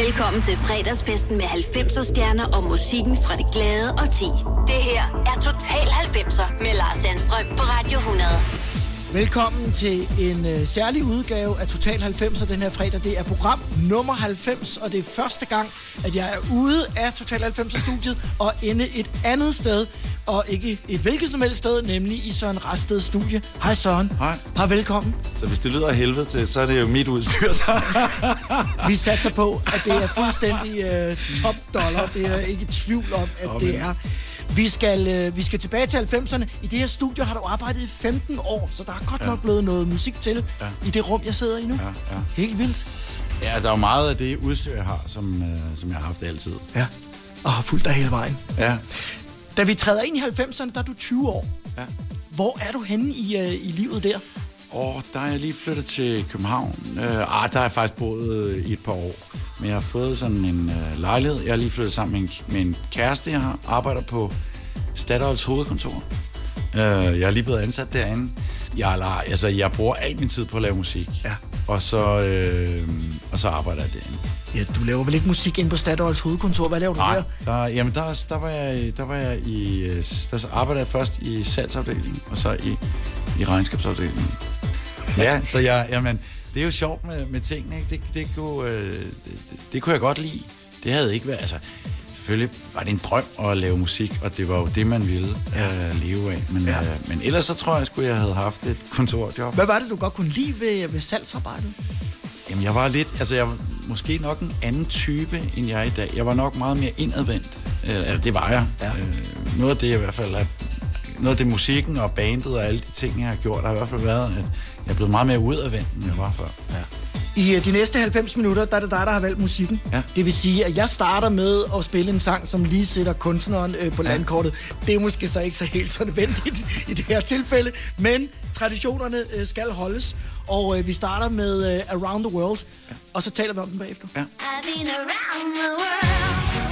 Velkommen til fredagsfesten med 90'er stjerner og musikken fra det glade og ti. Det her er Total 90'er med Lars Sandstrøm på Radio 100. Velkommen til en øh, særlig udgave af Total 90'er den her fredag. Det er program nummer 90, og det er første gang, at jeg er ude af Total 90'er studiet og inde et andet sted. Og ikke et hvilket som helst sted, nemlig i Søren Rasted studie. Hej Søren. Hej. Hej, velkommen. Så hvis det lyder af helvede til, så er det jo mit udstyr. Vi satser på, at det er fuldstændig øh, top dollar. Det er ikke i tvivl om, at det er. Vi skal, øh, vi skal tilbage til 90'erne. I det her studie har du arbejdet i 15 år, så der er godt ja. nok blevet noget musik til ja. i det rum, jeg sidder i nu. Ja, ja. Helt vildt. ja, der er jo meget af det udstyr, jeg har, som, øh, som jeg har haft altid. Ja. Og har fulgt dig hele vejen. Ja. Da vi træder ind i 90'erne, der er du 20 år. ja. Hvor er du henne i, øh, i livet der? Og der er jeg lige flyttet til København. Øh, ah, der har jeg faktisk boet øh, i et par år. Men jeg har fået sådan en øh, lejlighed. Jeg har lige flyttet sammen med en, med en kæreste, jeg har. Arbejder på Statoils hovedkontor. Øh, jeg er lige blevet ansat derinde. Jeg, er, altså, jeg bruger al min tid på at lave musik. Ja. Og så, øh, og så arbejder jeg derinde. Ja, du laver vel ikke musik ind på Statoils hovedkontor? Hvad laver du Nej, der? der, jamen der, der, var jeg, der var jeg i, øh, der arbejdede jeg først i salgsafdelingen, og så i, i regnskabsafdelingen. Ja, så jeg, jamen, det er jo sjovt med, med tingene, ikke? Det, det, kunne, øh, det, det, kunne jeg godt lide. Det havde ikke været, altså, selvfølgelig var det en drøm at lave musik, og det var jo det, man ville øh, leve af. Men, Ja. ja. øh, men ellers så tror jeg, at jeg havde haft et kontorjob. Hvad var det, du godt kunne lide ved, ved salgsarbejdet? Jamen, jeg var lidt, altså jeg var måske nok en anden type, end jeg er i dag. Jeg var nok meget mere indadvendt. Øh, Eller det var jeg. Ja. Øh, noget af det i hvert fald er, noget af det musikken og bandet og alle de ting, jeg har gjort, har i hvert fald været, at jeg er blevet meget mere udadvendt, end jeg var før. Ja. I øh, de næste 90 minutter, der er det dig, der har valgt musikken. Ja. Det vil sige, at jeg starter med at spille en sang, som lige sætter kunstneren øh, på Ja. landkortet. Det er måske så ikke så helt så nødvendigt i det her tilfælde, men traditionerne øh, skal holdes. Og øh, vi starter med øh, Around the World, og så taler vi om den bagefter. Ja. I've been around the world.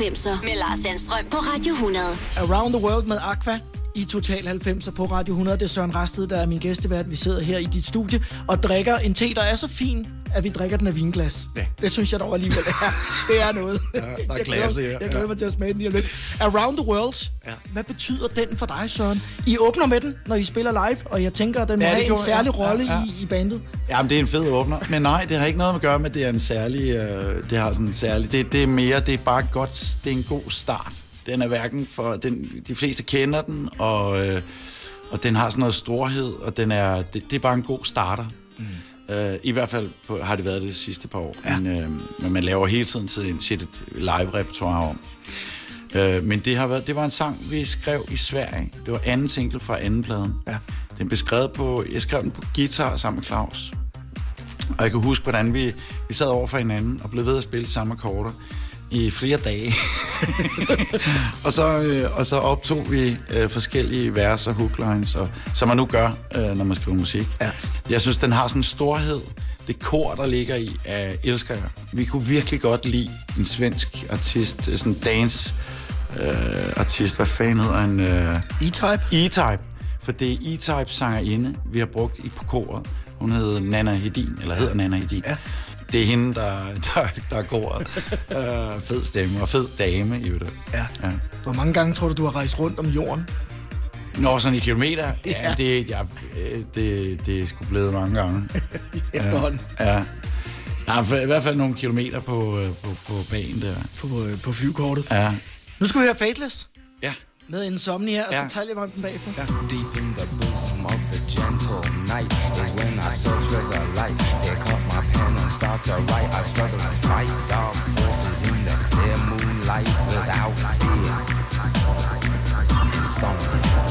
90'er med Lars Sandstrøm på Radio 100. Around the World med Aqua i Total 90'er på Radio 100. Det er Søren Rasted, der er min gæstevært. Vi sidder her i dit studie og drikker en te, der er så fin, at vi drikker den af vinglas. Ja. Det synes jeg dog alligevel er, det er noget. der er jeg klasse glæder, her. Jeg glæder Ja. mig til at smage den lige lidt. Around the World. Ja. Hvad betyder den for dig, Søren? I åbner med den, når I spiller live, og jeg tænker, at den må Ja, have en særlig ja, rolle ja, ja. I, i bandet. Jamen, det er en fed åbner. Men nej, det har ikke noget at gøre med, at det er en særlig... Øh, det har sådan en særlig... Det, det er mere, det er bare godt... Det er en god start. Den er hverken for... Den, de fleste kender den, og, øh, og den har sådan noget storhed, og den er... Det, det er bare en god starter. Mm. Øh, I hvert fald på, har det været det de sidste par år. Ja. Men, øh, men man laver hele tiden sit, sit live-repertoire om. Øh, men det, har været, det var en sang, vi skrev i Sverige. Det var anden single fra anden pladen. Ja. Den blev skrevet på... Jeg skrev den på guitar sammen med Claus. Og jeg kan huske, hvordan vi, vi sad over for hinanden og blev ved at spille samme akkorder i flere dage. og, så, øh, og så optog vi øh, forskellige vers og hooklines, og, som man nu gør, øh, når man skriver musik. Ja. Jeg synes, den har sådan en storhed. Det kor, der ligger i, øh, elsker jeg. Vi kunne virkelig godt lide en svensk artist, øh, sådan en dance øh, artist. Hvad fanden hedder han? Øh, E-Type. E-Type, for det er E-Type sangerinde, vi har brugt i på koret. Hun hedder Nana Hedin, eller hedder Nana Hedin. Ja. Det er hende, der, der, der er koret. uh, fed stemme og fed dame, i det. Ja. ja. Hvor mange gange tror du, du har rejst rundt om jorden? Når sådan i kilometer, ja, Ja. det, ja, øh, det, det er sgu blevet mange gange. Efterhånden. Ja. Ja, for, i hvert fald nogle kilometer på, øh, på, på banen der. På, øh, på flykortet. Ja. Nu skal vi høre Fateless Ja. med Insomnia, og Ja. så tager jeg mig den bagefter. Ja. Deep in the bosom of the gentle night is when I search for the light. To write. I struggle to fight dark forces in the clear moonlight without fear. Insomnia.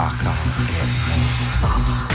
I can't get no sleep.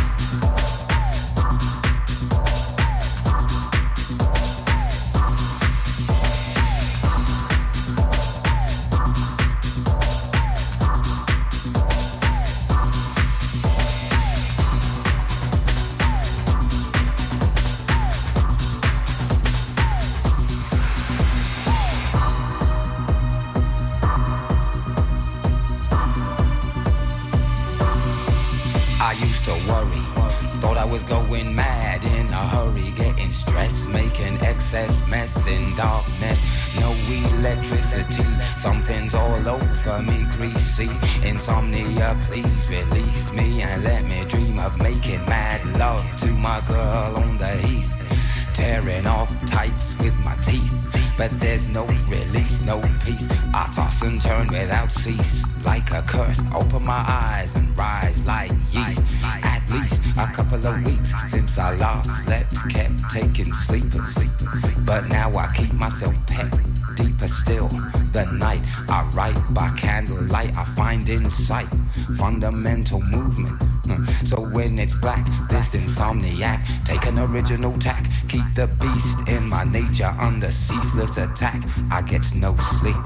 Without cease. Like a curse, open my eyes and rise like yeast. At least a couple of weeks since I last slept, kept taking sleepers. But now I keep myself pet. Deeper still, the night I write by candlelight, I find insight, fundamental movement. So when it's black, this insomniac, take an original tack, keep the beast in my nature under ceaseless attack. I get no sleep,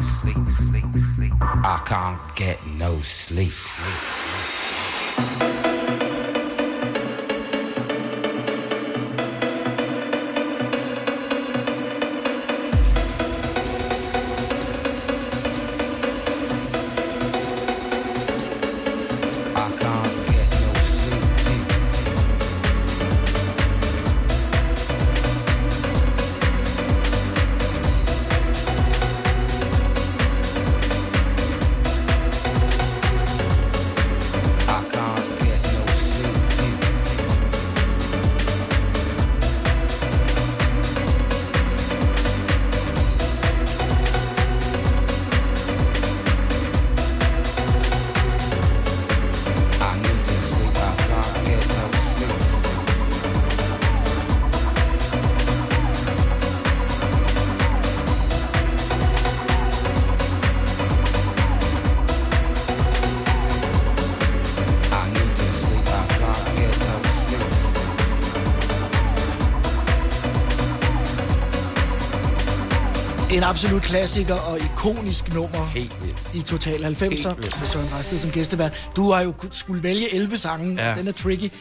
En absolut klassiker og ikonisk nummer Helt vildt. i Total 90'er Helt vildt. med Søren Rasted som gæstevært. Du har jo ku- skulle vælge 11 sange, Ja. den er tricky.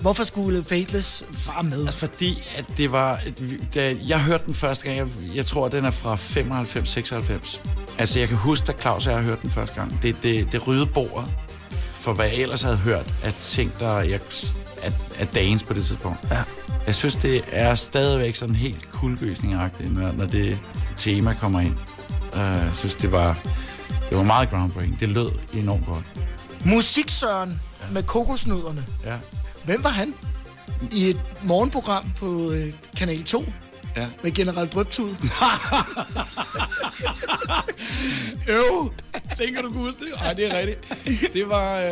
Hvorfor skulle Fateless være med? Altså, fordi at det var... Da jeg hørte den første gang, jeg, jeg tror, at den er fra 95-96. Altså, jeg kan huske, da Claus og jeg hørte den første gang. Det, det, det rydde bordet for, hvad jeg ellers havde hørt af ting, der... Jeg, at, at dagens på det tidspunkt. Ja. Jeg synes, det er stadigvæk sådan helt kuldgøsningagtigt, når, når det tema kommer ind. Uh, jeg synes, det var, det var meget groundbreaking. Det lød enormt godt. Musiksøren med kokosnødderne. Ja. Hvem var han? I et morgenprogram på øh, Kanal 2 Ja. med General Drøbtud. Jo, tænker du kunne huske det? Nej, det er rigtigt. Det var, øh,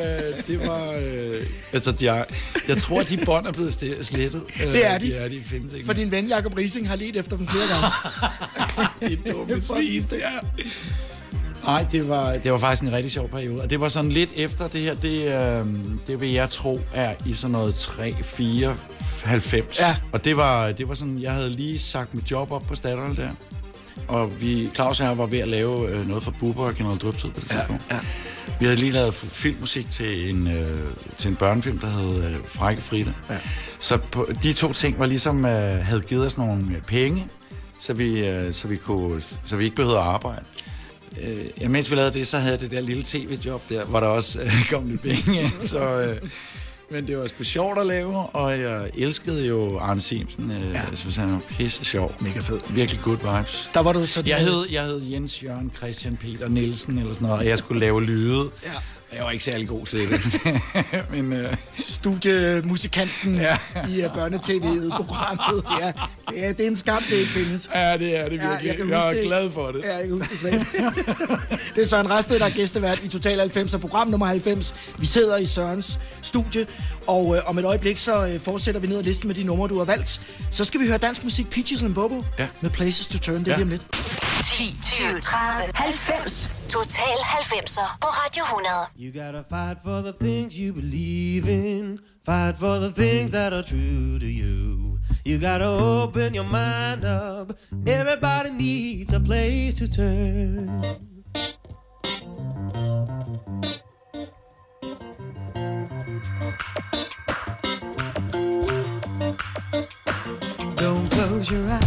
det var, øh, altså, jeg, jeg tror, de bånd er blevet slettet. Øh, Det er de. De er, de findes ikke For din ven Jacob Rising har let efter dem flere gange. de dumme svin, det er. Nej, det var, det var faktisk en rigtig sjov periode. Og det var sådan lidt efter det her, det, øh, det vil jeg tro er i sådan noget 3, 4, 90. Ja. Og det var, det var sådan, jeg havde lige sagt mit job op på Statoil der. Og vi, Claus og jeg var ved at lave øh, noget for Bubber og General Drøbtid på det tidspunkt. Ja, ja. Vi havde lige lavet filmmusik til en, øh, til en børnefilm, der hed øh, Frække Frida. Ja. Så på, de to ting var ligesom, øh, havde givet os nogle penge, så vi, øh, så, vi kunne, så vi ikke behøvede at arbejde. Øh, ja, mens vi lavede det, så havde jeg det der lille tv-job der, hvor der også øh, kom lidt penge ind. Så, øh, men det var sgu sjovt at lave, og jeg elskede jo Arne Simsen. Øh, ja. Jeg synes, han var pisse sjov. Mega fed. Virkelig good vibes. Der var du sådan... Jeg hed, jeg hed Jens Jørgen Christian Peter Nielsen eller sådan noget, og jeg skulle lave lyde. Ja. Jeg var ikke særlig god til det. men øh, studiemusikanten ja. i uh, børnetv-programmet. Ja. ja, det er en skam, det ikke findes. ja, det er det virkelig. jeg jeg, jeg er det. glad for det. Ja, jeg kan huske det slet. det er Søren Rasted, der er gæstevært i Total 90 og program nummer 90. Vi sidder i Sørens studie, og øh, om et øjeblik så øh, fortsætter vi ned ad listen med de numre, du har valgt. Så skal vi høre dansk musik, Peaches and Bobo, Ja. med Places to Turn, det er Ja. lige om lidt. 10, 20, 30, 90. Total 90'er på Radio 100. You gotta fight for the things you believe in. Fight for the things that are true to you. You gotta open your mind up. Everybody needs a place to turn. Don't close your eyes.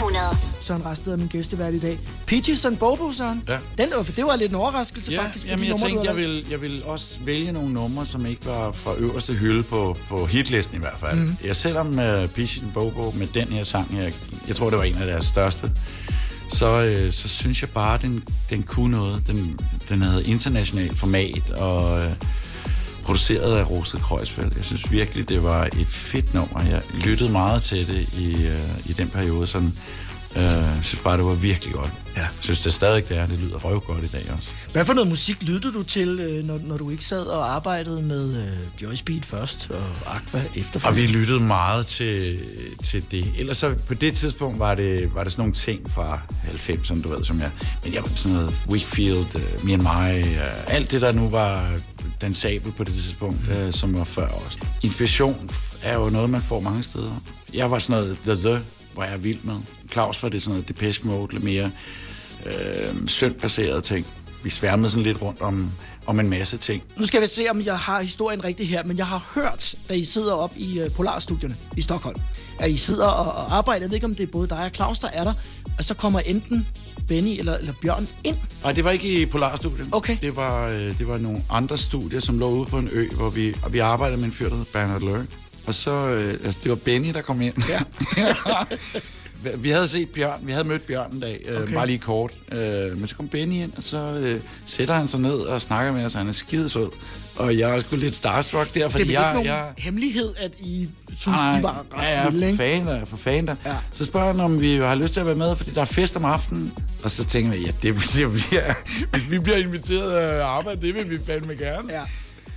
100. Søren Rasted er min gæstevært i dag. Peaches and Bobo, Søren. Ja. Den, var- det var lidt en overraskelse Ja, faktisk. jamen, jeg numre, tænkte, jeg vil, jeg vil også vælge nogle numre, som ikke var fra øverste hylde på, på hitlisten i hvert fald. Mm. Jeg selvom uh, Peach and Bobo med den her sang, jeg, jeg tror, det var en af deres største, så, øh, så synes jeg bare, den, den kunne noget. Den, den havde internationalt format, og øh, produceret af Rosted Kreuzfeldt. Jeg synes virkelig, det var et fedt nummer. Jeg lyttede meget til det i, øh, i den periode. Sådan, øh, jeg synes bare, det var virkelig godt. Ja. Jeg synes, det stadig det er. Det lyder røvgodt i dag også. Hvad for noget musik lyttede du til, øh, når, når du ikke sad og arbejdede med øh, Joy Speed først og Aqua Og efterfølgende? vi lyttede meget til, til det. Ellers så på det tidspunkt var det, var det sådan nogle ting fra 90'erne, du ved, som jeg... Men jeg var sådan noget Wakefield, uh, Me and My, uh, alt det, der nu var den sabel på det tidspunkt, øh, som var før også. Inspiration er jo noget, man får mange steder. Jeg var sådan noget The The, hvor jeg er vild med. Claus var det sådan noget Depeche Mode, lidt mere øh, syndbaserede ting. Vi sværmede sådan lidt rundt om, om en masse ting. Nu skal vi se, om jeg har historien rigtig her, men jeg har hørt, da I sidder op i øh, Polarstudierne i Stockholm, at I sidder og, og arbejder. Jeg ved ikke, om det er både dig og Claus, der er der, og så kommer enten Benny eller, eller Bjørn ind. Nej, det var ikke i Polarstudiet. Okay. Det var, øh, det var nogle andre studier, som lå ude på en ø, hvor vi, og vi arbejdede med en fyr, der hed Bernard Lurk. Og så, øh, altså det var Benny, der kom ind. Ja. vi havde set Bjørn, vi havde mødt Bjørn en dag, øh, Okay. bare lige kort. Øh, men så kom Benny ind, og så øh, sætter han sig ned og snakker med os, han er skidesød. Og jeg er sgu lidt starstruck der, Det fordi er vel jeg... ikke nogen jeg hemmelighed, at I synes, Nej, de var ret ja, ja, vilde, for fan der, for fan der. Ja. Så spørger han, om vi har lyst til at være med, fordi der er fest om aftenen. Og så tænker jeg, ja, det, det bliver, hvis vi bliver inviteret at arbejde, det vil vi fandme gerne. Ja.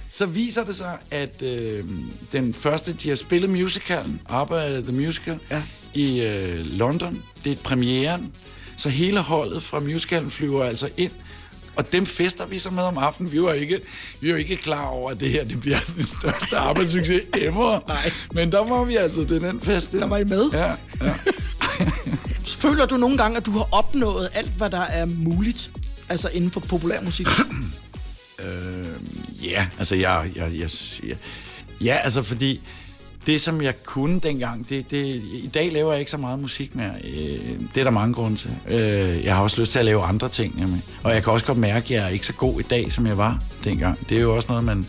Så viser det sig, at øh, den første, de har spillet musicalen, arbejdet The Musical, Ja. i øh, London. Det er premieren. Så hele holdet fra musicalen flyver altså ind. Og dem fester vi så med om aftenen. Vi var ikke, vi var ikke klar over, at det her det bliver den største arbejdssucces ever. Nej. Men der var vi altså til den fest. Der var I med? Ja, ja. Føler du nogle gange, at du har opnået alt, hvad der er muligt? Altså inden for populærmusik? Ja, altså jeg, jeg, jeg, jeg ja, altså fordi det, som jeg kunne dengang, det, det, i dag laver jeg ikke så meget musik mere. Øh, det er der mange grunde til. Øh, jeg har også lyst til at lave andre ting. Jamen. Og jeg kan også godt mærke, at jeg er ikke så god i dag, som jeg var dengang. Det er jo også noget, man,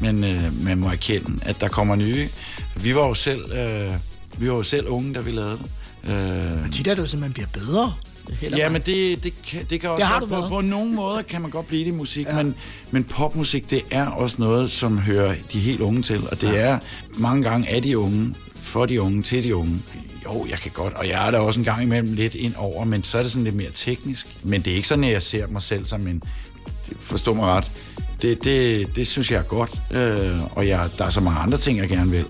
man, øh, man må erkende, at der kommer nye. Vi var jo selv, øh, vi var jo selv unge, da vi lavede det. Øh, Tit er det jo simpelthen bliver bedre. Ja, men det, det, kan, det kan også Det har godt, du på, på nogle måder kan man godt blive det i musik, ja. men, men popmusik, det er også noget, som hører de helt unge til, og det ja. er mange gange af de unge, for de unge, til de unge. Jo, jeg kan godt, og jeg er der også en gang imellem lidt ind over, men så er det sådan lidt mere teknisk. Men det er ikke sådan, at jeg ser mig selv som en, forstå mig ret, det, det, det synes jeg er godt, øh, og jeg, der er så mange andre ting, jeg gerne vil.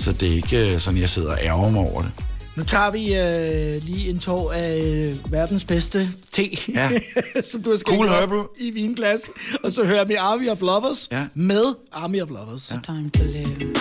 Så det er ikke øh, sådan, jeg sidder og ærger mig over det. Nu tager vi øh, lige en tår af øh, verdens bedste te, Ja. som du har skænket Cool Herbal. i vinglas. Og så hører vi Army of Lovers Ja. med Army of Lovers. Ja. time to live,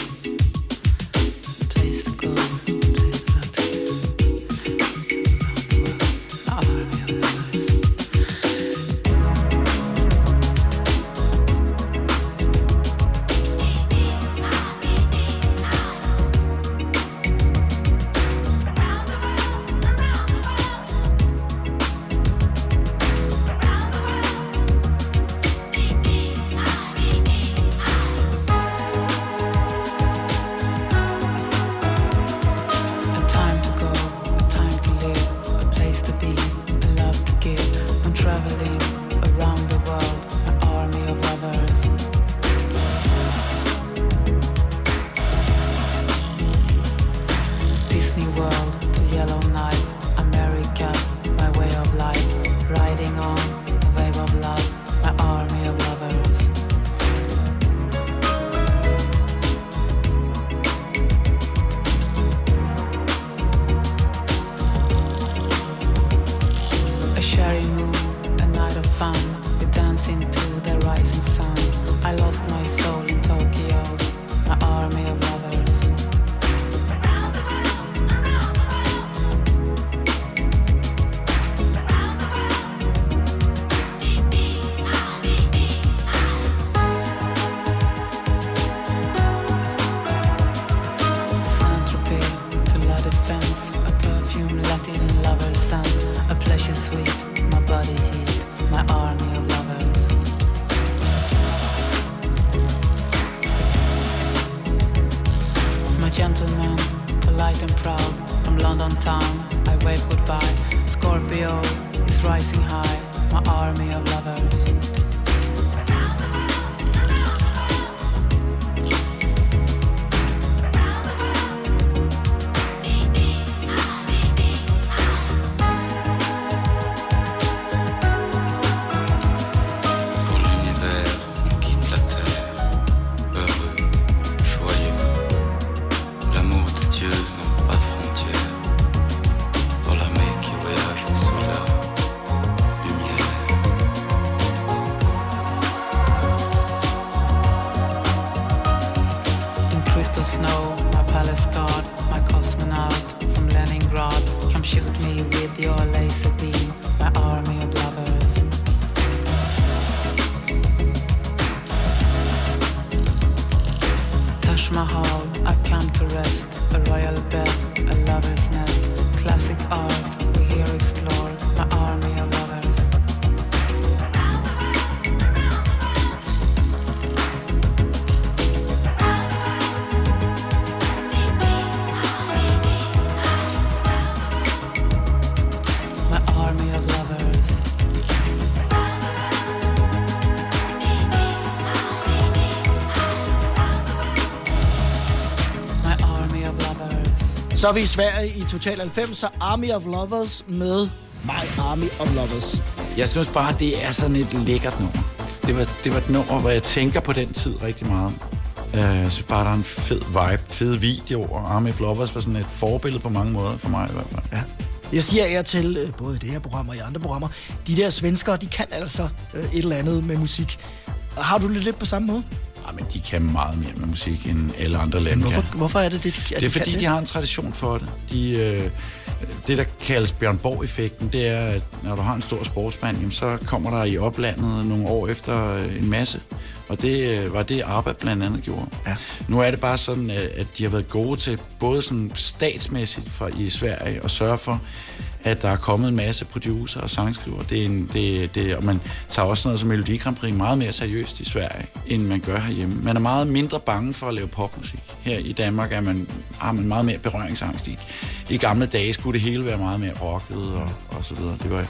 Så er vi i Sverige i Total 90, så Army of Lovers med My Army of Lovers. Jeg synes bare, det er sådan et lækkert nummer. Det var, det var et nummer, hvor jeg tænker på den tid rigtig meget. Uh, jeg synes bare, der er en fed vibe, fede videoer. Army of Lovers var sådan et forbillede på mange måder, for mig i hvert fald. Ja. Jeg siger jer til, øh, både i det her program og i andre programmer, de der svenskere, de kan altså øh, et eller andet med musik. Har du det lidt på samme måde? Kan meget mere med musik, end alle andre lande Hvorfor, kan. hvorfor er det det, de, at Det er de fordi, kan de har en tradition for det. De, øh, det, der kaldes Bjørn Borg-effekten, det er, at når du har en stor sportsmand, jamen, så kommer der i oplandet nogle år efter øh, en masse. Og det øh, var det, ABBA blandt andet gjorde. Ja. Nu er det bare sådan, øh, at de har været gode til, både sådan statsmæssigt for, i Sverige, at sørge for, at der er kommet en masse producer og sangskriver. Det er en, det, det, og man tager også noget som Melodi Grand Prix meget mere seriøst i Sverige, end man gør herhjemme. Man er meget mindre bange for at lave popmusik. Her i Danmark er man, har man meget mere berøringsangst. I, I gamle dage skulle det hele være meget mere rocket og, og så videre. Det var,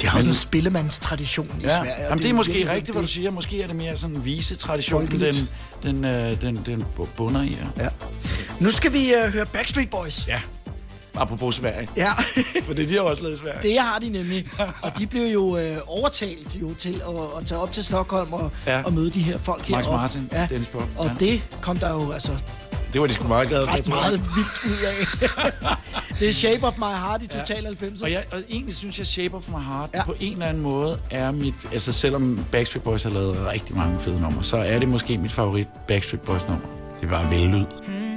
De har også en spillemandstradition i ja, Sverige. jamen, det er måske virkelig rigtigt, hvad du det- siger. Måske er det mere sådan en vise tradition, Folkeligt. den, den, øh, den, den bu- bunder i. Ja. Ja. Nu skal vi uh, høre Backstreet Boys. ja. Apropos Sverige. Ja, For det er de har også lavet i Sverige. det har de nemlig. Og de blev jo øh, overtalt jo til at, at tage op til Stockholm og, Ja. og møde de her folk her. Max Og- Martin, ja. Dennis Bob, Og ja. det kom der jo altså Det var de sgu meget glade for. ret meget vildt ud af. det er Shape of My Heart i Total 90. Og, jeg, og egentlig synes jeg, Shape of My Heart ja. På en eller anden måde er mit... Altså selvom Backstreet Boys har lavet rigtig mange fede numre, så er det måske mit favorit Backstreet Boys nummer. Det var vellyd. Yeah,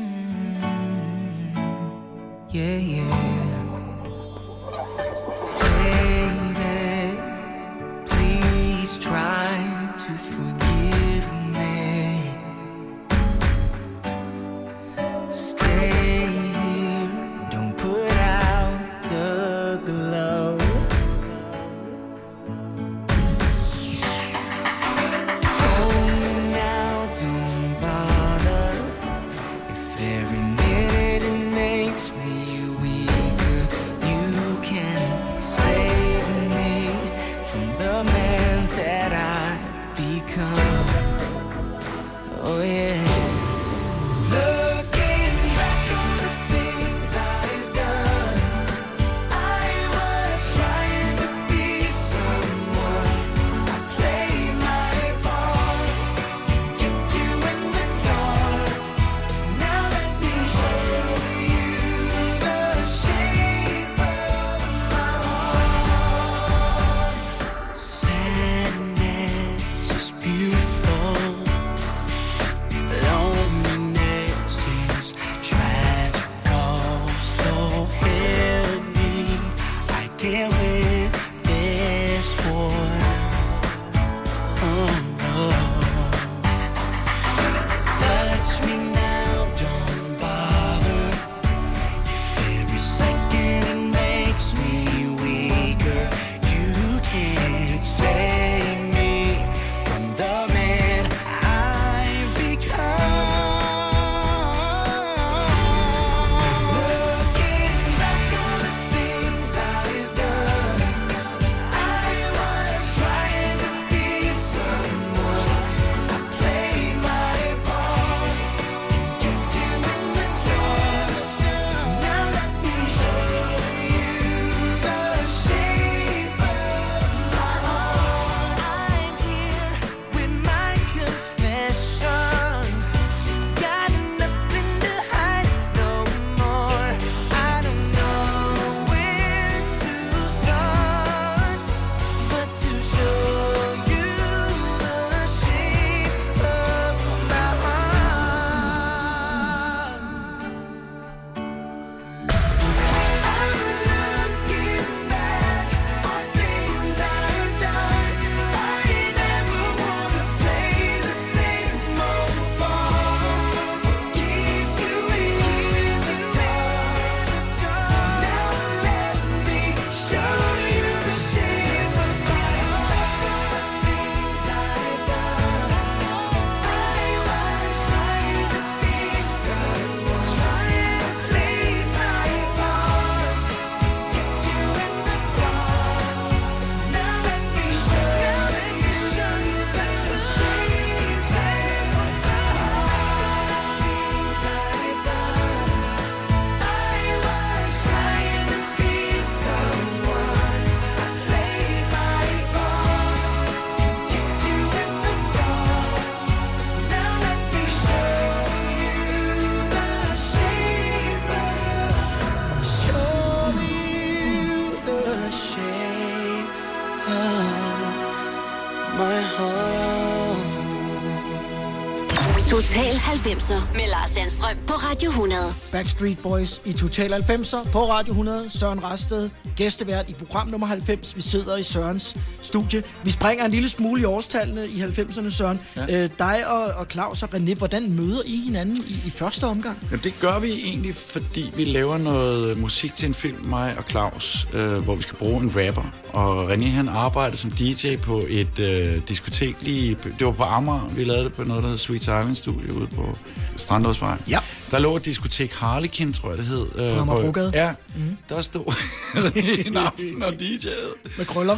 90'er med Lars Sandstrøm på Radio 100. Backstreet Boys i Total 90'er på Radio 100. Søren Rasted, gæstevært i program nummer 90. Vi sidder i Sørens studie. Vi springer en lille smule i årstallene i 90'erne, Søren. Ja. Øh, dig og, og Claus og René, hvordan møder I hinanden i, i første omgang? Jamen, det gør vi egentlig, fordi vi laver noget musik til en film, mig og Claus, øh, hvor vi skal bruge en rapper. Og René, han arbejder som DJ på et øh, diskotek lige... Det var på Amager. Vi lavede det på noget, der hedder Sweet Island Studio ude på Strandåsvej. Ja. Der lå et diskotek Harlekin, tror jeg, det hed. Øh, Amagerbrogade? Ja, mm. der stod en aften og DJ'ede Med krøller?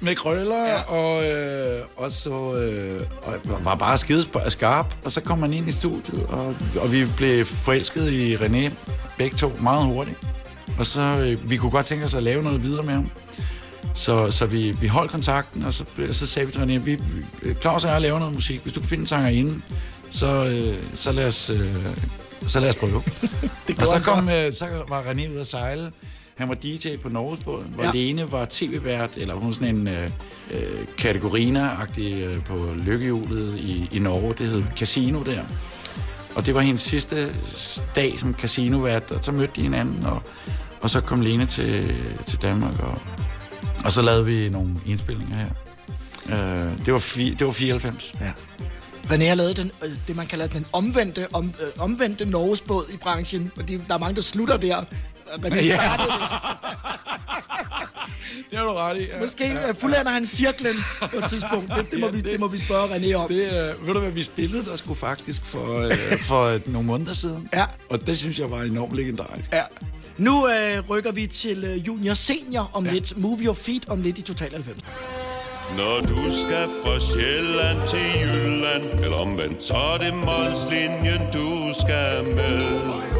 Med krøller, ja. og, øh, og så øh, og var bare skide skarp, og så kom man ind i studiet, og, og vi blev forelsket i René, begge to, meget hurtigt. Og så, øh, vi kunne godt tænke os at lave noget videre med ham. Så, så vi, vi holdt kontakten, og så, så sagde vi til René, vi, vi- Claus og jeg laver noget musik. Hvis du kan finde en sanger inde, så, øh, så, lad os, øh, så lad os prøve. Det Og så, kom, øh, så var René ude at sejle. Han var DJ på Norgesbåden, hvor Ja. Lene var tv-vært, eller hun sådan en øh, øh, kategorina-agtig øh, på lykkehjulet i, i Norge. Det hed Casino der. Og det var hendes sidste dag som casinovært, og så mødte de hinanden, og, og så kom Lene til, til Danmark, og, og så lavede vi nogle indspillinger her. Øh, det, var fi, det var 94. Ja. René har lavet den, øh, det, man kalder den omvendte, om, øh, omvendte Norgesbåd i branchen. Fordi der er mange, der slutter der. Ja. startede det. Det har du ret i. Ja. Måske ja. fuldender han cirklen på et tidspunkt. Det, det, må, vi, det må vi spørge René om. Det, øh, ved du hvad, vi spillede der skulle faktisk for, øh, for øh, nogle måneder siden. Ja. Og det synes jeg var enormt legendarisk. Ja. Nu øh, rykker vi til øh, junior senior om ja. lidt. Move your feet om lidt i Total 90. Når du skal fra Sjælland til Jylland Eller omvendt, så er det Molslinjen, du skal med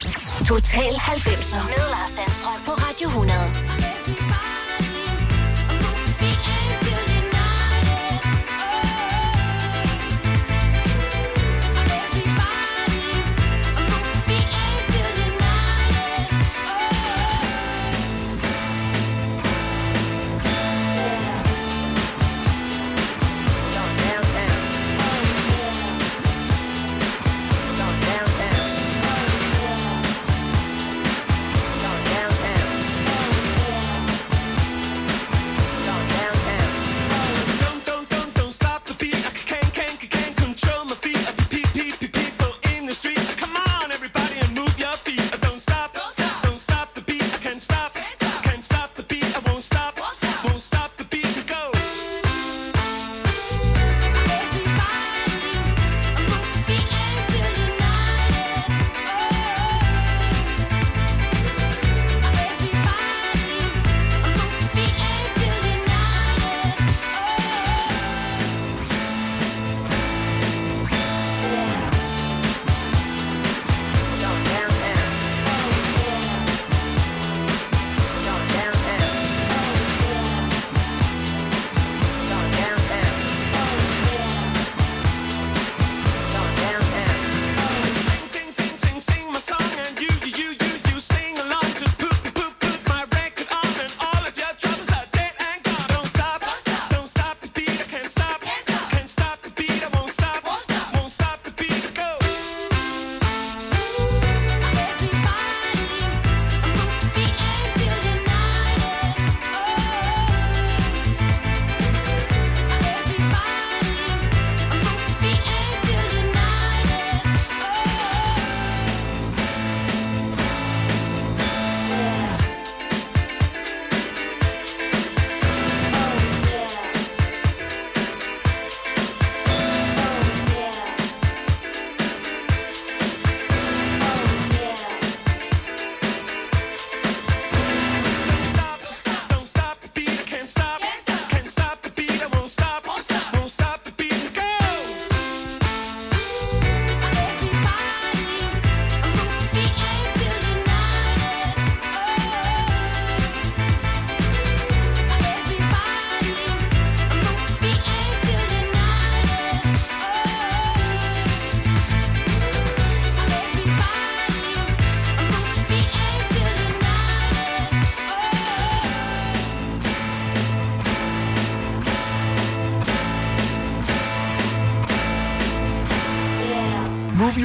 Total 90'er med Lars Sandstrøm på Radio 100.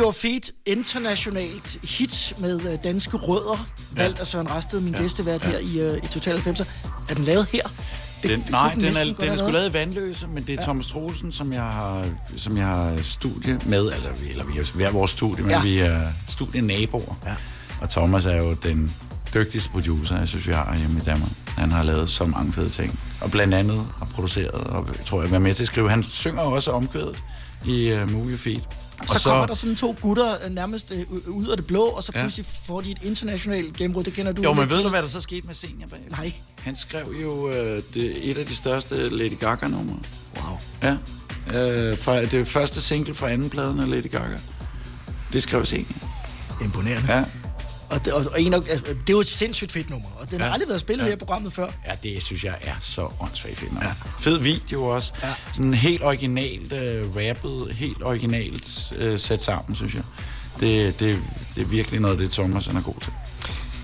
Your Feet, internationalt hit med øh, danske rødder, ja. valgt af Søren Rasted, min ja. gæstevært ja. her i, øh, i Total 90'er. Er den lavet her? Det, Den, det nej, kunne den er, den er sgu lavet i Vandløse, men det er Ja. Thomas Troelsen, som jeg har, som jeg har studie med. Altså, vi, eller vi er hver vores studie, men Ja. vi er studienaboer. Ja. Og Thomas er jo den dygtigste producer, jeg synes, vi har hjemme i Danmark. Han har lavet så mange fede ting. Og blandt andet har produceret, og tror jeg, været med til at skrive. Han synger også omkvædet i uh, Movie Feed. Så, så kommer der sådan to gutter øh, nærmest øh, ud af det blå, og så Ja. pludselig får de et internationalt gennembrud. Det kender du Jo, men ved du, hvad der så skete med Senior bag? Nej. Han skrev jo øh, det, et af de største Lady Gaga-numre. Wow. Ja. Øh, fra, det første single fra anden pladen af Lady Gaga. Det skrev Senior. Imponerende. Ja. Og, det, og, og en af, altså, det er jo et sindssygt fedt nummer, og den ja. har aldrig været spillet Ja. her i programmet før. Ja, det synes jeg er så åndssvagt fedt. Ja. Fed video også. Ja. Sådan helt originalt øh, rappet, helt originalt øh, sat sammen, synes jeg. Det, det, det er virkelig noget, af det Thomas han er god til.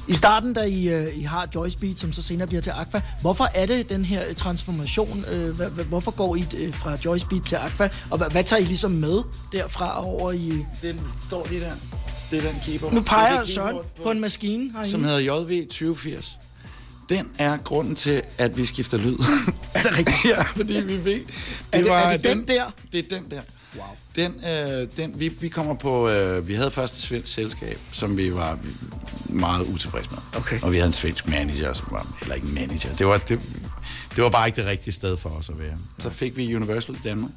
I starten, da I, øh, I har Joyce Beat, som så senere bliver til Aqua, hvorfor er det den her transformation? Øh, hva- hva- hvorfor går I øh, fra Joyce Beat til Aqua? Og hvad, hvad tager I ligesom med derfra over i... Den står lige der. Det er den keyboard. Nu Det peger er det Søren keyboard på en maskine herinde. Som hedder JV 2080. Den er grunden til, at vi skifter lyd. er det rigtigt? ja, fordi vi ved... Er det- er det den der? Det er den der. Wow. Den, øh, den, vi, vi kommer på... Øh, vi havde først et svensk selskab, som vi var meget utilfredse med. Okay. Og vi havde en svensk manager, som var... Eller ikke en manager. Det var, det, det var bare ikke det rigtige sted for os at være. Så fik vi Universal i Danmark.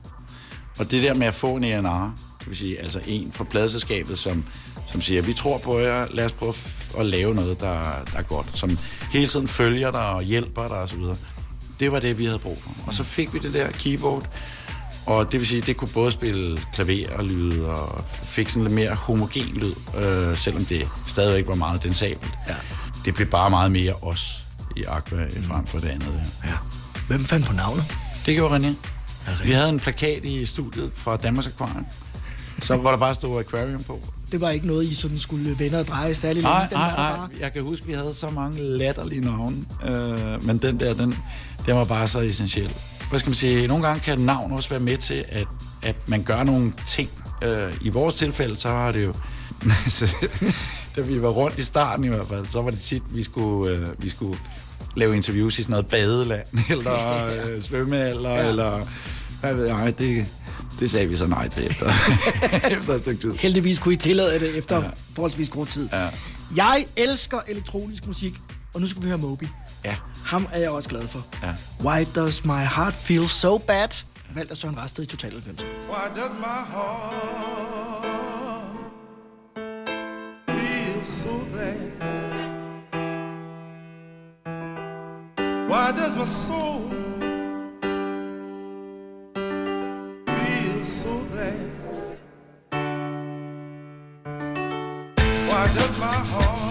Og det der med at få en ENR, det vil sige altså en fra pladeselskabet, som, som siger, vi tror på jer, lad os prøve at lave noget, der, der er godt, som hele tiden følger dig og hjælper dig osv. Det var det, vi havde brug for. Og så fik vi det der keyboard, og det vil sige, det kunne både spille klaver og lyd, og fik sådan lidt mere homogen lyd, øh, selvom det stadigvæk var meget densabelt. Ja. Det blev bare meget mere os i Aqua, mm. frem for det andet der. Ja. Hvem fandt på navnet? Det gjorde René. Vi havde en plakat i studiet fra Danmarks Aquarium, så hvor der bare stod Aquarium på. Det var ikke noget, I sådan skulle vende og dreje særlig Nej, længe. Nej, var nej. bare. Jeg kan huske, vi havde så mange latterlige navne. Øh, men den der, den, den var bare så essentiel. Hvad skal man sige? Nogle gange kan navn også være med til, at, at man gør nogle ting. Øh, I vores tilfælde, så har det jo... da vi var rundt i starten i hvert fald, så var det tit, vi skulle, øh, vi skulle lave interviews i sådan noget badeland, eller øh, svømmehal, ja. eller hvad ved jeg, det, det sagde vi så nej til efter, efter et stykke tid. Heldigvis kunne I tillade det efter ja. forholdsvis kort tid. Ja. Jeg elsker elektronisk musik, og nu skal vi høre Moby. Ja. Ham er jeg også glad for. Ja. Why Does My Heart Feel So Bad? Valgt af Søren Rasted i Total 90. Why does my heart feel so bad? Why does my soul does my heart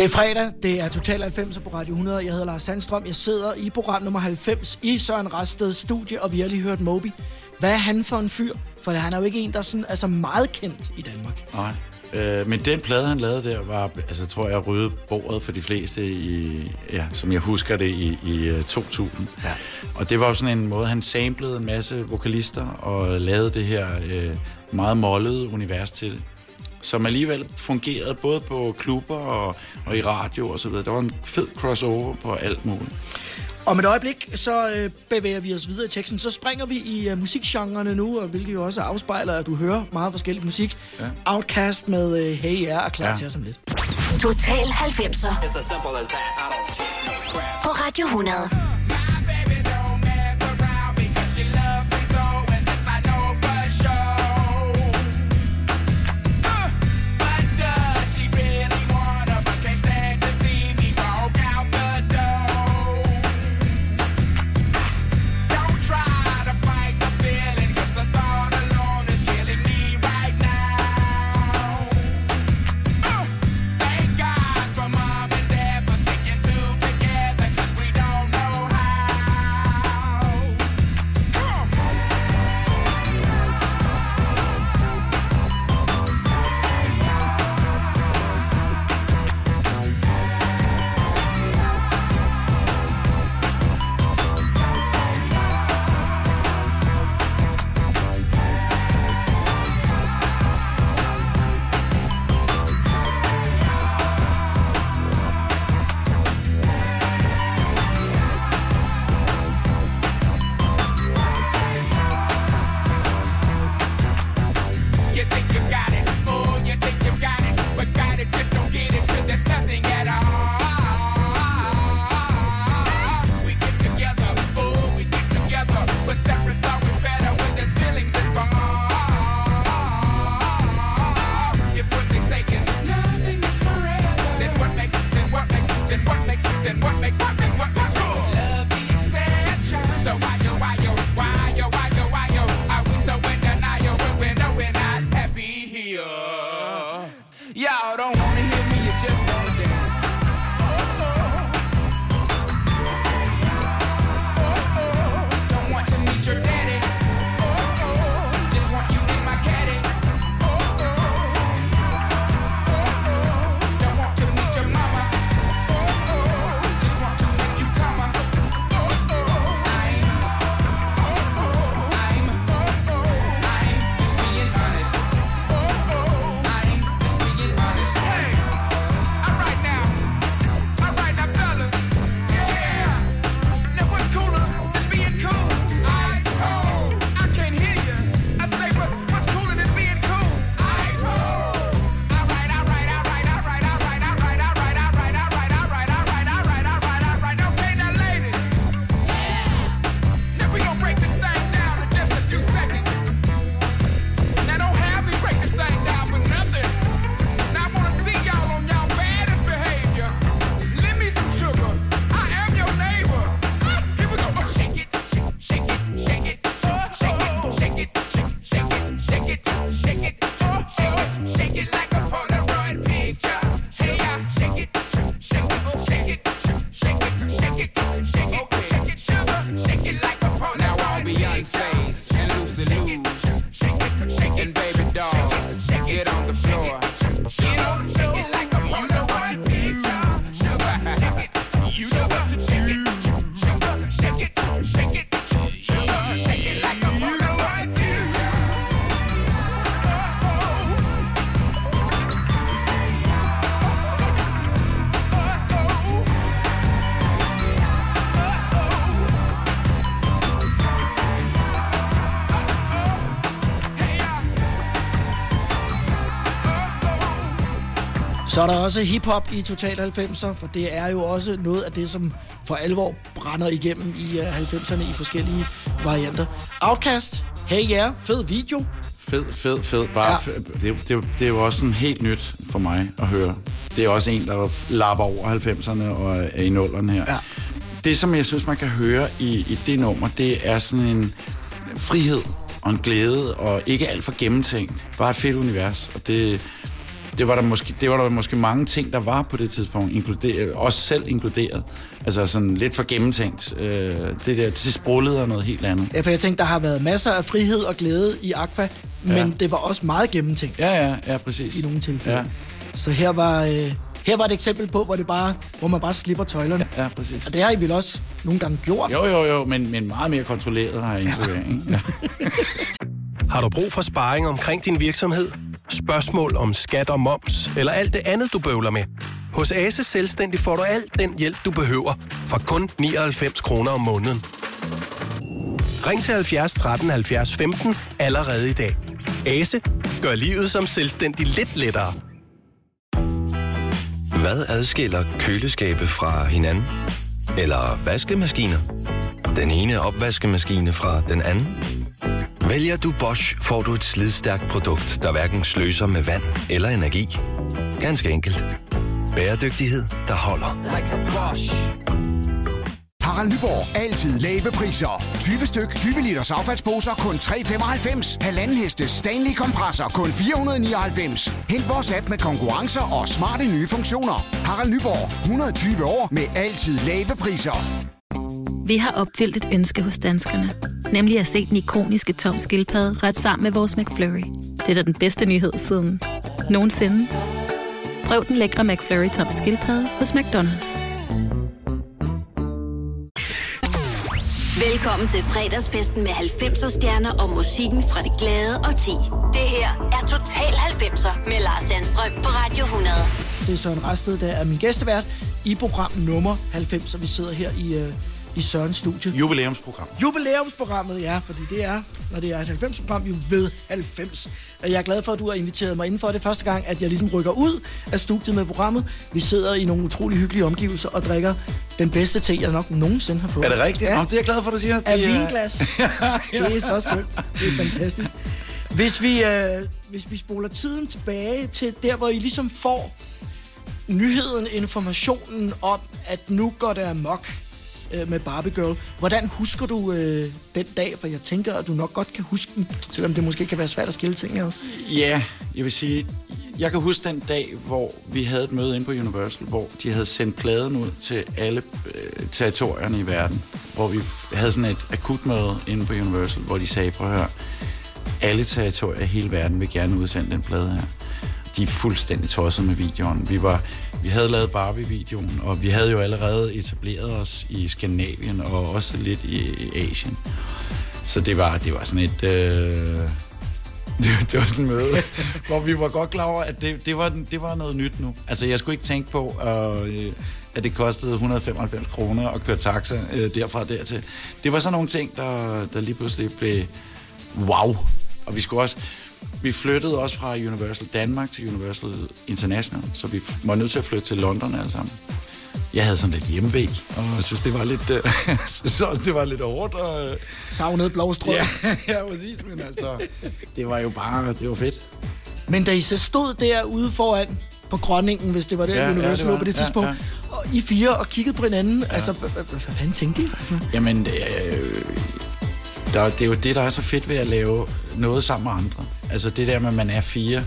Det er fredag, det er Total 90 på Radio 100. Jeg hedder Lars Sandstrøm. Jeg sidder i program nummer 90 i Søren Rasteds studie, og vi har lige hørt Moby. Hvad er han for en fyr? For han er jo ikke en, der er sådan, altså meget kendt i Danmark. Nej. Øh, men den plade, han lavede der, var, altså, tror jeg, rydde bordet for de fleste, i, ja, som jeg husker det, i, i øh, 2000. Ja. Og det var jo sådan en måde, han samplede en masse vokalister og lavede det her øh, meget mollede univers til det. Som alligevel fungerede både på klubber og, og i radio og så videre. Der var en fed crossover på alt muligt. Om et øjeblik, så øh, bevæger vi os videre i teksten. Så springer vi i øh, musikgenrerne nu, og hvilket jo også afspejler, at du hører meget forskellig musik. Ja. Outcast med øh, Hey Yeah er klar Ja. til os om lidt. Total 90'er It's as simple as that. I don't take no på Radio 100. Så er der også hiphop i Total 90'er, for det er jo også noget af det, som for alvor brænder igennem i øh, 90'erne i forskellige varianter. Outcast, hey yeah, fed video. Fed, fed, fed. Bare Ja. ja. det, det, det er jo også sådan helt nyt for mig at høre. Det er også en, der lapper over 90'erne og er i nullerne her. Ja. Det, som jeg synes, man kan høre i, i det nummer, det er sådan en frihed. og en glæde, og ikke alt for gennemtænkt. Bare et fedt univers, og det, det var der måske, det var der måske mange ting, der var på det tidspunkt, inkluderet, også selv inkluderet. Altså sådan lidt for gennemtænkt. Øh, det der, det sprullede og noget helt andet. Ja, for jeg tænkte, der har været masser af frihed og glæde i Aqua, men Ja. det var også meget gennemtænkt. Ja, ja, ja, præcis. I nogle tilfælde. Ja. Så her var, øh, her var et eksempel på, hvor, det bare, hvor man bare slipper tøjlerne. Ja, præcis. Og det har I vel også nogle gange gjort? Jo, jo, jo, men, men meget mere kontrolleret har jeg indtryk ikke? Ja. Har du brug for sparring omkring din virksomhed? Spørgsmål om skat og moms, eller alt det andet, du bøvler med? Hos Ase Selvstændig får du alt den hjælp, du behøver, for kun 99 kroner om måneden. Ring til 70 13 70 15 allerede i dag. Ase gør livet som selvstændig lidt lettere. Hvad adskiller køleskabe fra hinanden? Eller vaskemaskiner? Den ene opvaskemaskine fra den anden? Vælger du Bosch, får du et slidstærkt produkt, der hverken sløser med vand eller energi. Ganske enkelt. Bæredygtighed, der holder. Harald Nyborg. Altid lave priser. 20 styk, 20 liters affaldsposer kun 3,95. Halvanden heste Stanley kompresser kun 499. Hent vores app med konkurrencer og smarte nye funktioner. Harald Nyborg. 120 år med altid lave priser. Vi har opfyldt et ønske hos danskerne. Nemlig at se den ikoniske tom skildpadde ret sammen med vores McFlurry. Det er da den bedste nyhed siden nogensinde. Prøv den lækre McFlurry tom skildpadde hos McDonald's. Velkommen til fredagsfesten med 90'er stjerner og musikken fra det glade og ti. Det her er Total 90'er med Lars Sandstrøm på Radio 100. Det er Søren Rasted, der er min gæstevært i program nummer 90, og vi sidder her i, øh, i Sørens studie. Jubilæumsprogram. Jubilæumsprogrammet, ja, fordi det er, når det er et 90-program, jo ved 90. Og jeg er glad for, at du har inviteret mig indenfor. Det er første gang, at jeg ligesom rykker ud af studiet med programmet. Vi sidder i nogle utrolig hyggelige omgivelser og drikker den bedste te, jeg nok nogensinde har fået. Er det rigtigt? Ja. Nå, det er jeg glad for, du siger. Det er- vinglas. Det er så skønt. Det er fantastisk. Hvis vi, øh, hvis vi spoler tiden tilbage til der, hvor I ligesom får nyheden, informationen om, at nu går det amok øh, med Barbie Girl. Hvordan husker du øh, den dag? For jeg tænker, at du nok godt kan huske den, selvom det måske kan være svært at skille ting ad. Ja, jeg vil sige, jeg kan huske den dag, hvor vi havde et møde inde på Universal, hvor de havde sendt pladen ud til alle øh, territorierne i verden. Hvor vi havde sådan et akut møde inde på Universal, hvor de sagde, prøv at høre, alle territorier i hele verden vil gerne udsende den plade her. De er fuldstændig tosset med videoen. Vi, var, vi havde lavet Barbie-videoen, og vi havde jo allerede etableret os i Skandinavien og også lidt i, i Asien. Så det var, det var sådan et... Øh, det, det var sådan et møde, hvor vi var godt klar over, at det, det, var, det var noget nyt nu. Altså, jeg skulle ikke tænke på, øh, at det kostede 195 kroner at køre taxa øh, derfra og dertil. Det var sådan nogle ting, der, der lige pludselig blev wow. Og vi skulle også... Vi flyttede også fra Universal Danmark til Universal International, så vi var nødt til at flytte til London alle sammen. Jeg havde sådan lidt hjemmevæg, og jeg synes, det var lidt, øh, jeg synes også, det var lidt hårdt. Og, øh, Savnet blåstrøm. Ja, ja, præcis, men altså, det var jo bare, det var fedt. Men da I så stod derude foran på Grønningen, hvis det var der, Ja, ja, ja, Universal det var på det det. Ja, tidspunkt, ja. og I fire og kiggede på hinanden, ja. altså, hvad, hvad, hvad fanden tænkte I? Altså? Jamen, øh, der, det er jo det, der er så fedt ved at lave noget sammen med andre. Altså det der med, at man er fire,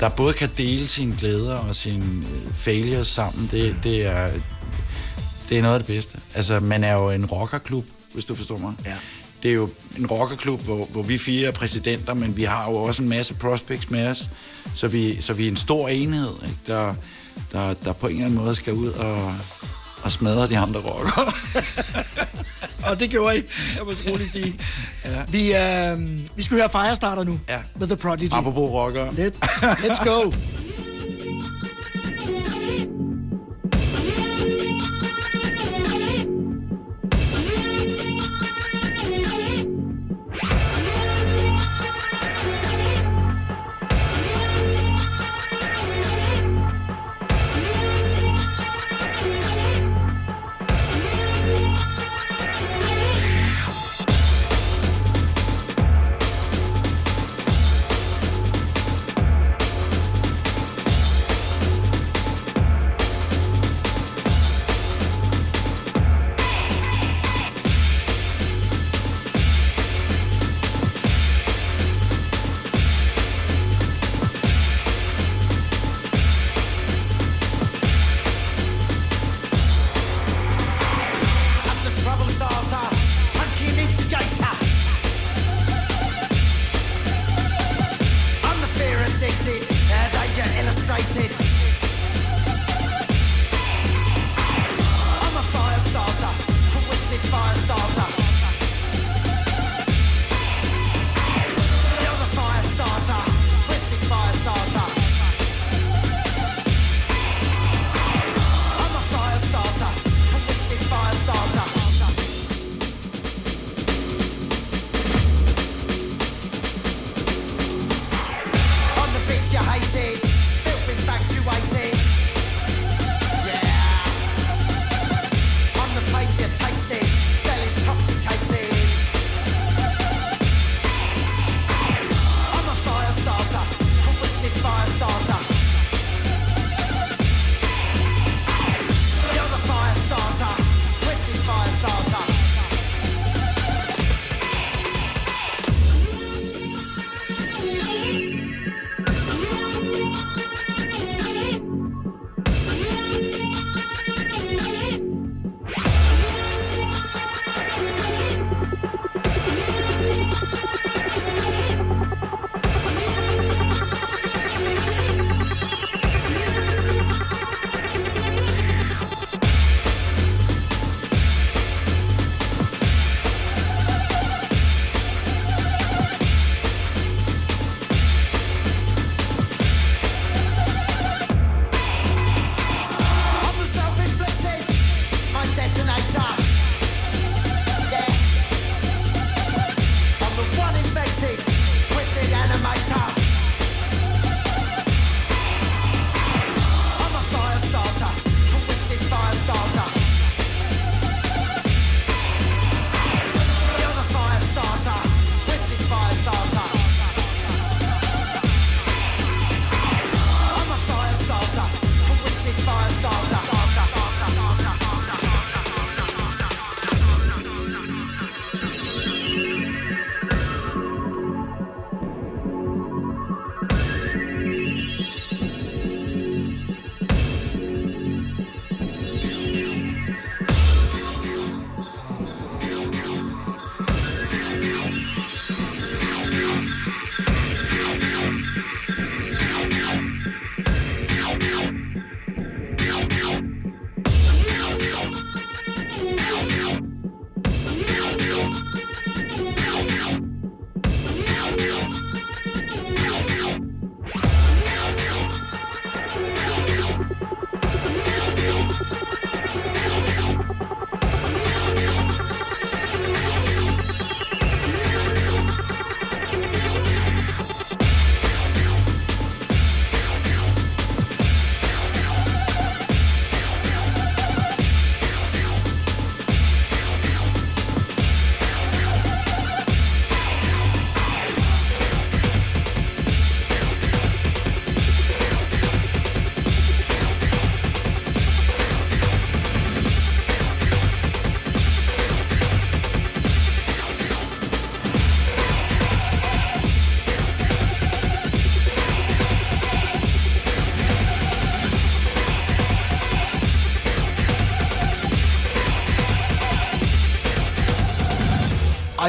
der både kan dele sine glæder og sine øh, failures sammen, det, det, er, det er noget af det bedste. Altså, man er jo en rockerklub, hvis du forstår mig. Ja. Det er jo en rockerklub, hvor, hvor vi fire er præsidenter, men vi har jo også en masse prospects med os, så vi, så vi er en stor enhed, ikke? Der, der, der på en eller anden måde skal ud og, og smadre de andre rockere. Og det gjorde I, jeg må roligt sige. Ja. Vi, øh, vi skal høre Firestarter nu ja. med The Prodigy. Apropos rockere. Let, let's go.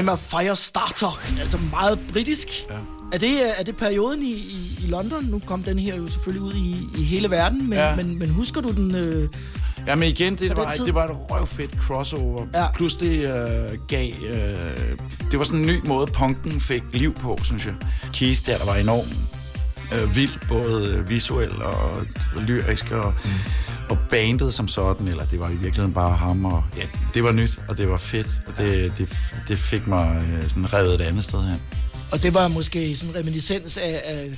I'm a Firestarter. Altså meget britisk. Ja. Er det, øh, er det perioden i, i, i London? Nu kom den her jo selvfølgelig ud i, i hele verden, men, Ja. men, men husker du den? Øh, Ja, men igen, det den var, det var et røvfedt crossover. Ja. Pludselig øh, gav... Øh, det var sådan en ny måde, punken fik liv på, synes jeg. Keith der, der var enormt øh, vild, både øh, visuel og lyrisk, og, mm. Og bandet som sådan, eller det var i virkeligheden bare ham, og ja, det var nyt, og det var fedt, og det, det, det fik mig øh, sådan revet et andet sted hen. og det var måske sådan en reminiscens af... af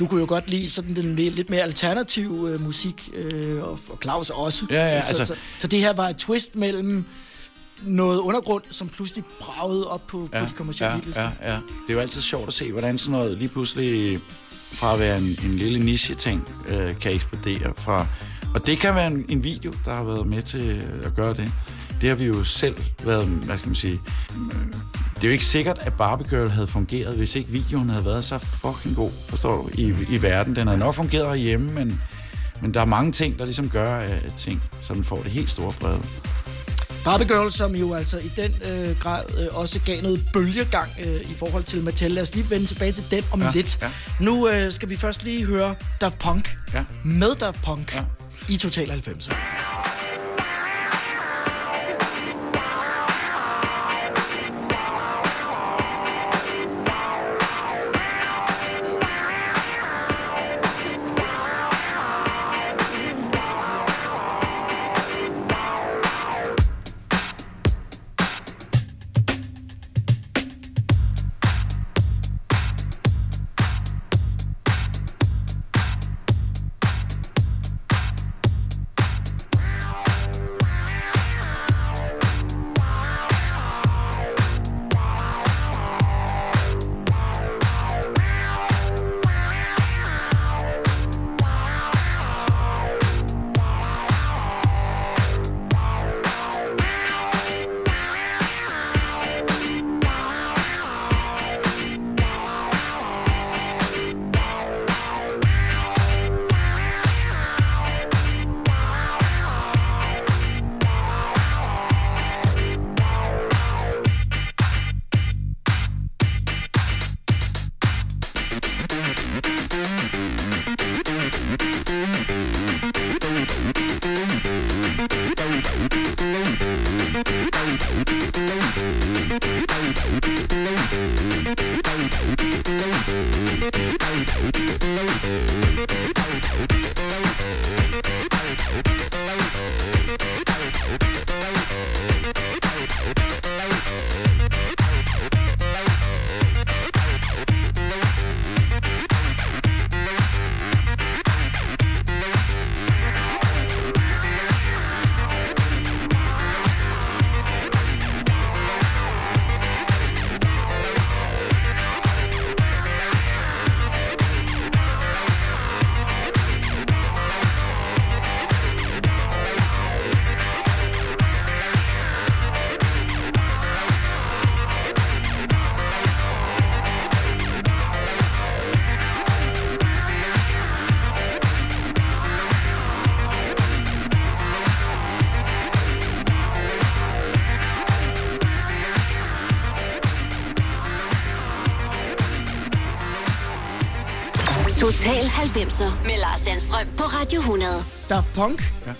du kunne jo godt lide sådan den mere, lidt mere alternative øh, musik, øh, og, og Claus også. Ja, ja, så, altså- så, så det her var et twist mellem noget undergrund, som pludselig bragede op på, ja, på de kommercielle ja, hitlister. ja, ja. Det er jo altid sjovt at se, hvordan sådan noget lige pludselig fra at være en, en lille niche-ting øh, kan eksplodere. Fra, og det kan være en, en video, der har været med til øh, at gøre det. Det har vi jo selv været, hvad skal man sige... øh, Det er jo ikke sikkert, at Barbie Girl havde fungeret, hvis ikke videoen havde været så fucking god, forstår du, i, i verden. Den havde nok fungeret herhjemme, men, men der er mange ting, der ligesom gør at ting, så den får det helt store brede. Barbie Girl, som jo altså i den øh, grad øh, også gav noget bølgegang øh, i forhold til Mattel. Lad os lige vende tilbage til den om Ja, lidt. ja. Nu øh, skal vi først lige høre Daft Punk ja. med Daft Punk ja i Total 90. 90'er med Lars Sandstrøm på Radio 100. Daft Punk. Ja.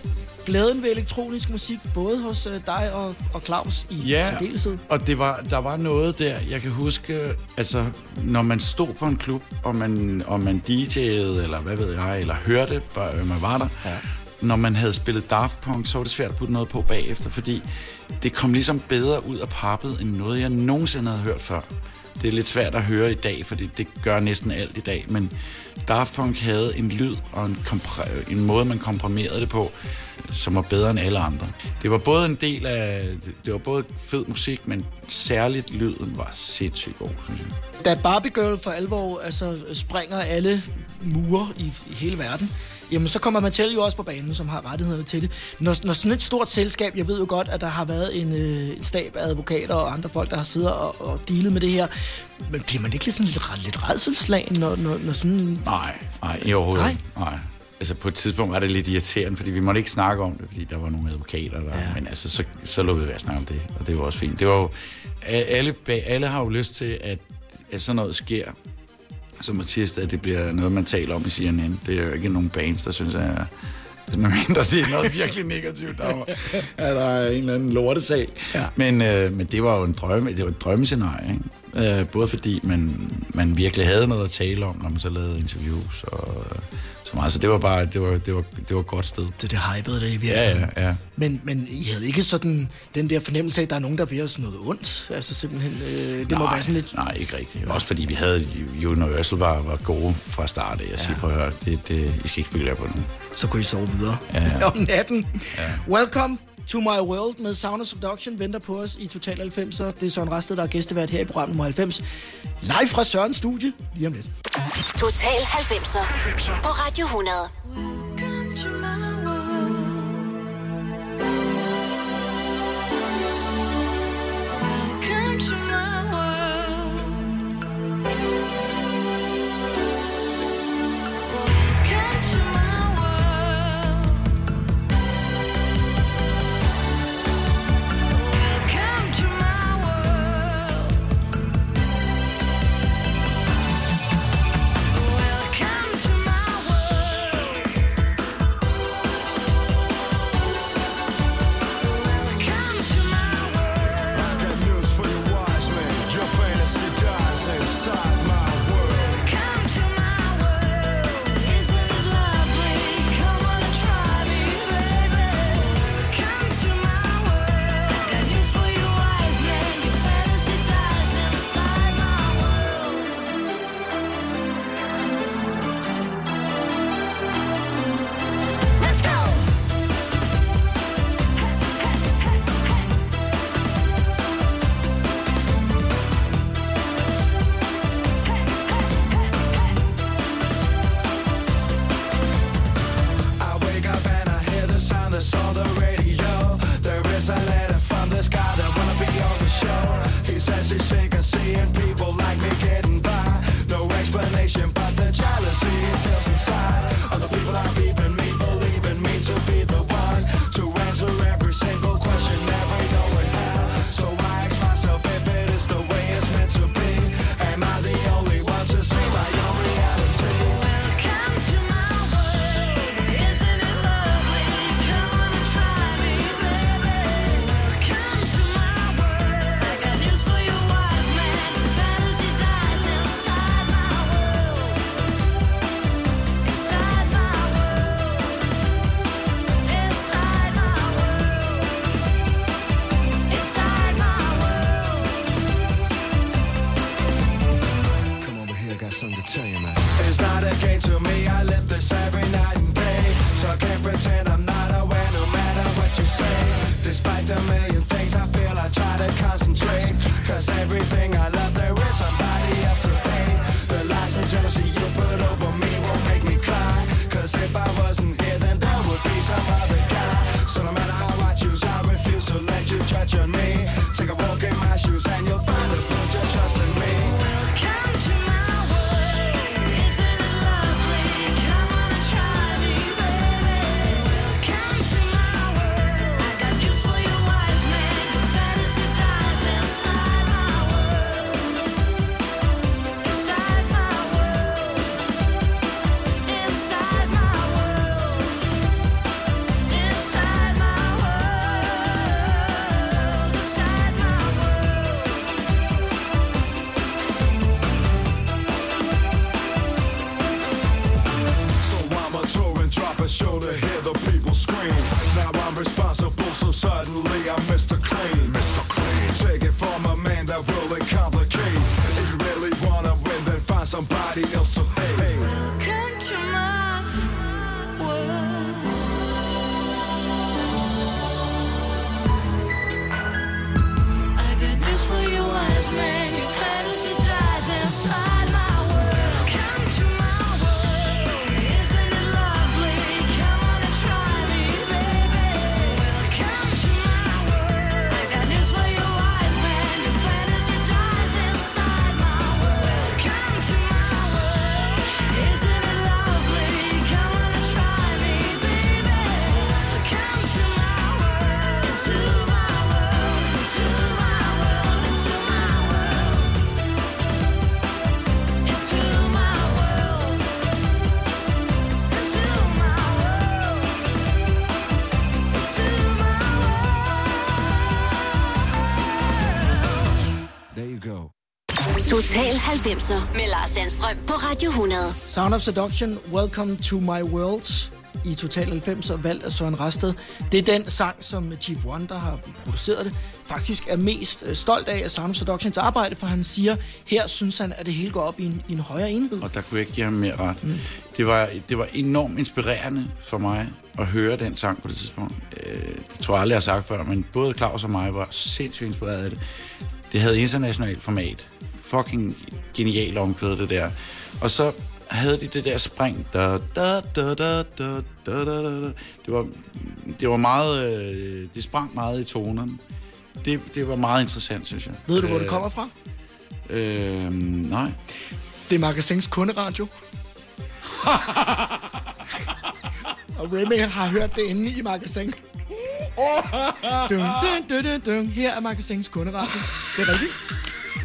Glæden ved elektronisk musik, både hos øh, dig og, og Claus i Ja, særdeleshed. og det var, der var noget der, jeg kan huske, altså, når man stod på en klub, og man, og man DJ'ede, eller hvad ved jeg, eller hørte, bare, øh, man var der, ja. når man havde spillet Daft Punk, så var det svært at putte noget på bagefter, fordi det kom ligesom bedre ud af pappet, end noget, jeg nogensinde havde hørt før. Det er lidt svært at høre i dag, for det gør næsten alt i dag, men Daft Punk havde en lyd og en, kompre- en måde, man komprimerede det på, som var bedre end alle andre. Det var både en del af, det var både fed musik, men særligt lyden var sindssygt god, synes jeg. Da Barbie Girl for alvor altså, springer alle mure i, i hele verden, jamen så kommer Mattel jo også på banen, som har rettighederne til det. Når, når sådan et stort selskab, jeg ved jo godt, at der har været en, øh, en stab af advokater og andre folk, der har siddet og, og dealet med det her, men bliver man ikke lidt, sådan lidt, lidt redselslagen, når, når, når sådan... Nej, nej, i overhovedet. Nej. nej altså på et tidspunkt var det lidt irriterende, fordi vi måtte ikke snakke om det, fordi der var nogle advokater, der, ja. men altså, så, så lå vi være snakke om det, og det var også fint. Det var jo, alle, alle har jo lyst til, at, at sådan noget sker, Altså, som artist, at det bliver noget, man taler om i CNN. Det er jo ikke nogen bands, der synes, at men mindre det er noget virkelig negativt, der var, at der er en eller anden lortesag. Ja. Men, øh, men det var jo en drømme, det var et drømmescenarie. Ikke? Øh, både fordi man, man virkelig havde noget at tale om, når man så lavede interviews, og øh, så meget. Så det var bare, det var, det var, det var et godt sted. Det, det hypede det i virkeligheden. Ja, ja, ja. Men, men I havde ikke sådan den der fornemmelse af, at der er nogen, der vil os noget ondt? Altså simpelthen, øh, det nej, må være sådan lidt... Nej, ikke rigtigt. Også fordi vi havde, Universal var, var gode fra start af. Jeg ja. siger, prøv at høre, det, det, I skal ikke bygge på nu. Så kunne I sove videre ja, ja. om natten. Ja. Welcome To My World med Sound of Seduction venter på os i Total 90. Det er Søren Rasted, der er gæstevært her i program nummer 90. Live fra Sørens studie lige om lidt. Total 90 på Radio 100. Radio 100. Sound of Seduction, Welcome to My World i Total 90 og valgt af Søren Rasted. Det er den sang, som Chief One, der har produceret det, faktisk er mest øh, stolt af af Sound of Seductions arbejde, for han siger, her synes han, at det hele går op i en, i en højere enhed. Og der kunne jeg ikke give ham mere ret. Mm. Det, var, det var enormt inspirerende for mig at høre den sang på det tidspunkt. Øh, det tror jeg aldrig, jeg har sagt før, men både Claus og mig var sindssygt inspireret af det. Det havde internationalt format. Fucking genialt omkvædet, det der. Og så havde de det der spring. Da, da, da, da, da, da, da, da. Det var, det var meget... Øh, det sprang meget i tonerne. Det, det var meget interessant, synes jeg. Ved du, hvor det kommer fra? Øh, nej. Det er Magasins kunderadio. og Remy har hørt det inde i Magasin. Dun, dun, dun, dun, dun. Her er Magasins kunderadio. Det er rigtigt.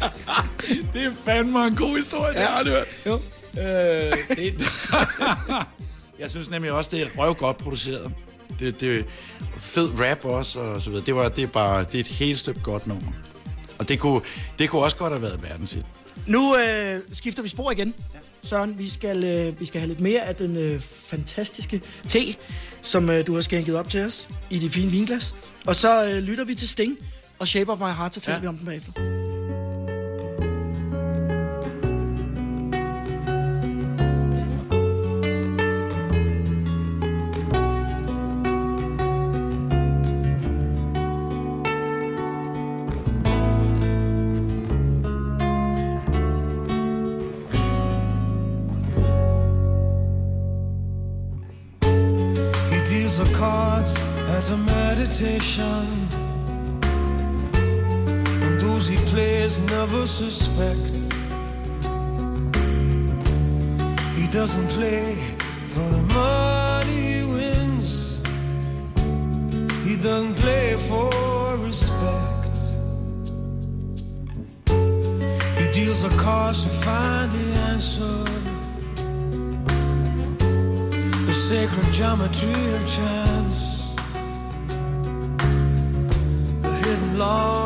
det er fandme en god historie, det har du hørt. Jo. Øh, det, jeg synes nemlig også, det er røv godt produceret. Det, det er fed rap også, og så videre. Det, var, det, er bare, det er et helt stykke godt nummer. Og det kunne, det kunne også godt have været verdenshit. Nu øh, skifter vi spor igen. Søren, vi skal, øh, vi skal have lidt mere af den øh, fantastiske te, som øh, du har skænket op til os i de fine vinglas. Og så øh, lytter vi til Sting og Shape of My Heart, så taler ja. vi om den bagefter. Suspect. He doesn't play for the money he wins. He doesn't play for respect. He deals a cards to find the answer. The sacred geometry of chance. The hidden law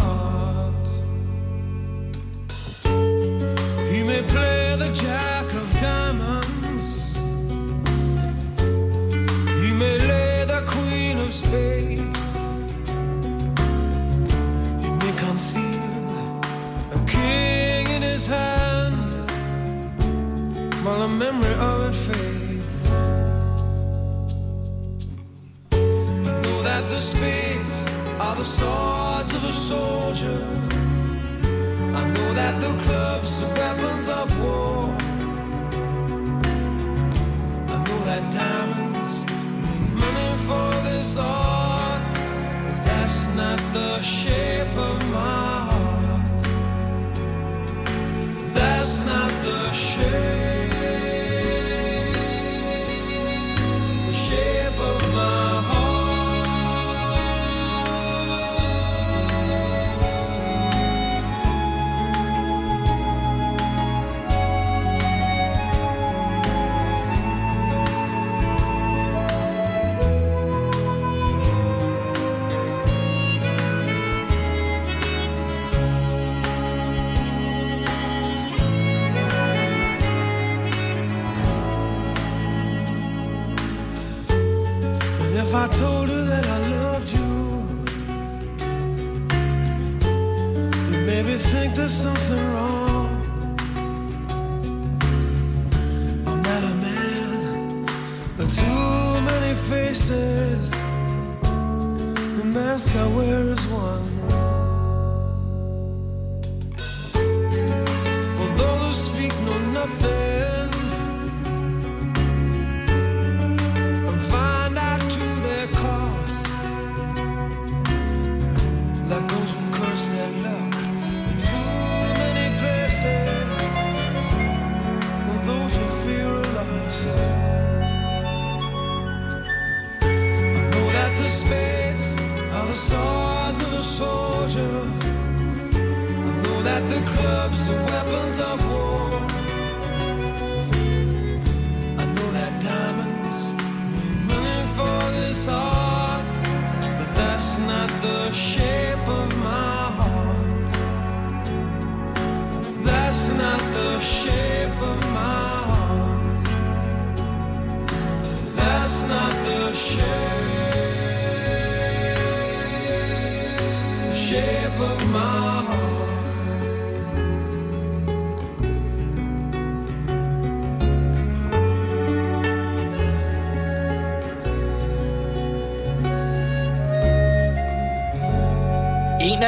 Memory of it fades. I know that the spades are the swords of a soldier. I know that the clubs are weapons of war.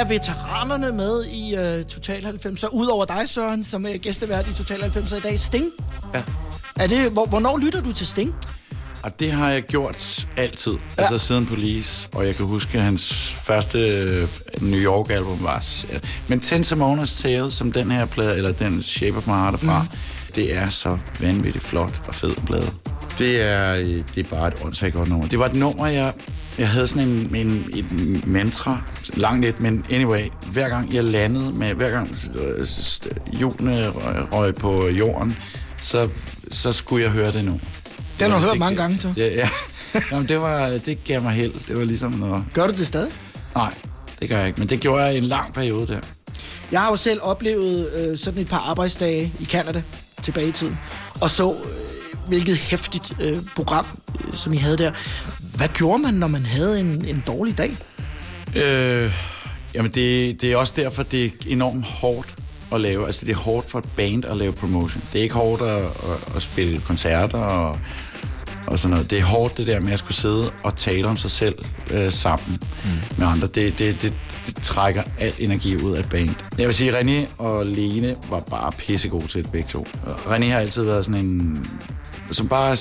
En af veteranerne med i uh, Total 90'er, udover dig, Søren, som er gæstevært i Total 90'er i dag, Sting. Ja. Er det, hvor, hvornår lytter du til Sting? Og det har jeg gjort altid, ja. altså siden Police. Og jeg kan huske, at hans første øh, New York-album var... Men Ten Simone's Tale, som den her plade, eller den Shape of My Heart er fra, mm. det er så vanvittigt flot og fed plade. Det er, øh, det er bare et åndssvagt godt nummer. Det var et nummer, jeg, jeg havde sådan en, en, et mantra, langt lidt, men anyway, hver gang jeg landede med, hver gang øh, hjulene røg, på jorden, så, så skulle jeg høre det nu. Den har du Det- hørt mange gange, så. Ja, ja. Jamen, det, var, det gav mig held. Det var ligesom noget... Gør du det stadig? Nej, det gør jeg ikke, men det gjorde jeg i en lang periode der. Jeg har jo selv oplevet øh, sådan et par arbejdsdage i Canada tilbage i tiden, og så øh, hvilket hæftigt øh, program, øh, som I havde der. Hvad gjorde man, når man havde en, en dårlig dag? Øh, jamen, det, det er også derfor, det er enormt hårdt at lave. Altså, det er hårdt for et band at lave promotion. Det er ikke hårdt at, at, at spille koncerter og, og sådan noget. Det er hårdt det der med at skulle sidde og tale om sig selv øh, sammen mm. med andre. Det, det, det, det trækker al energi ud af et band. Jeg vil sige, René og Lene var bare pissegode til det begge to. René har altid været sådan en som bare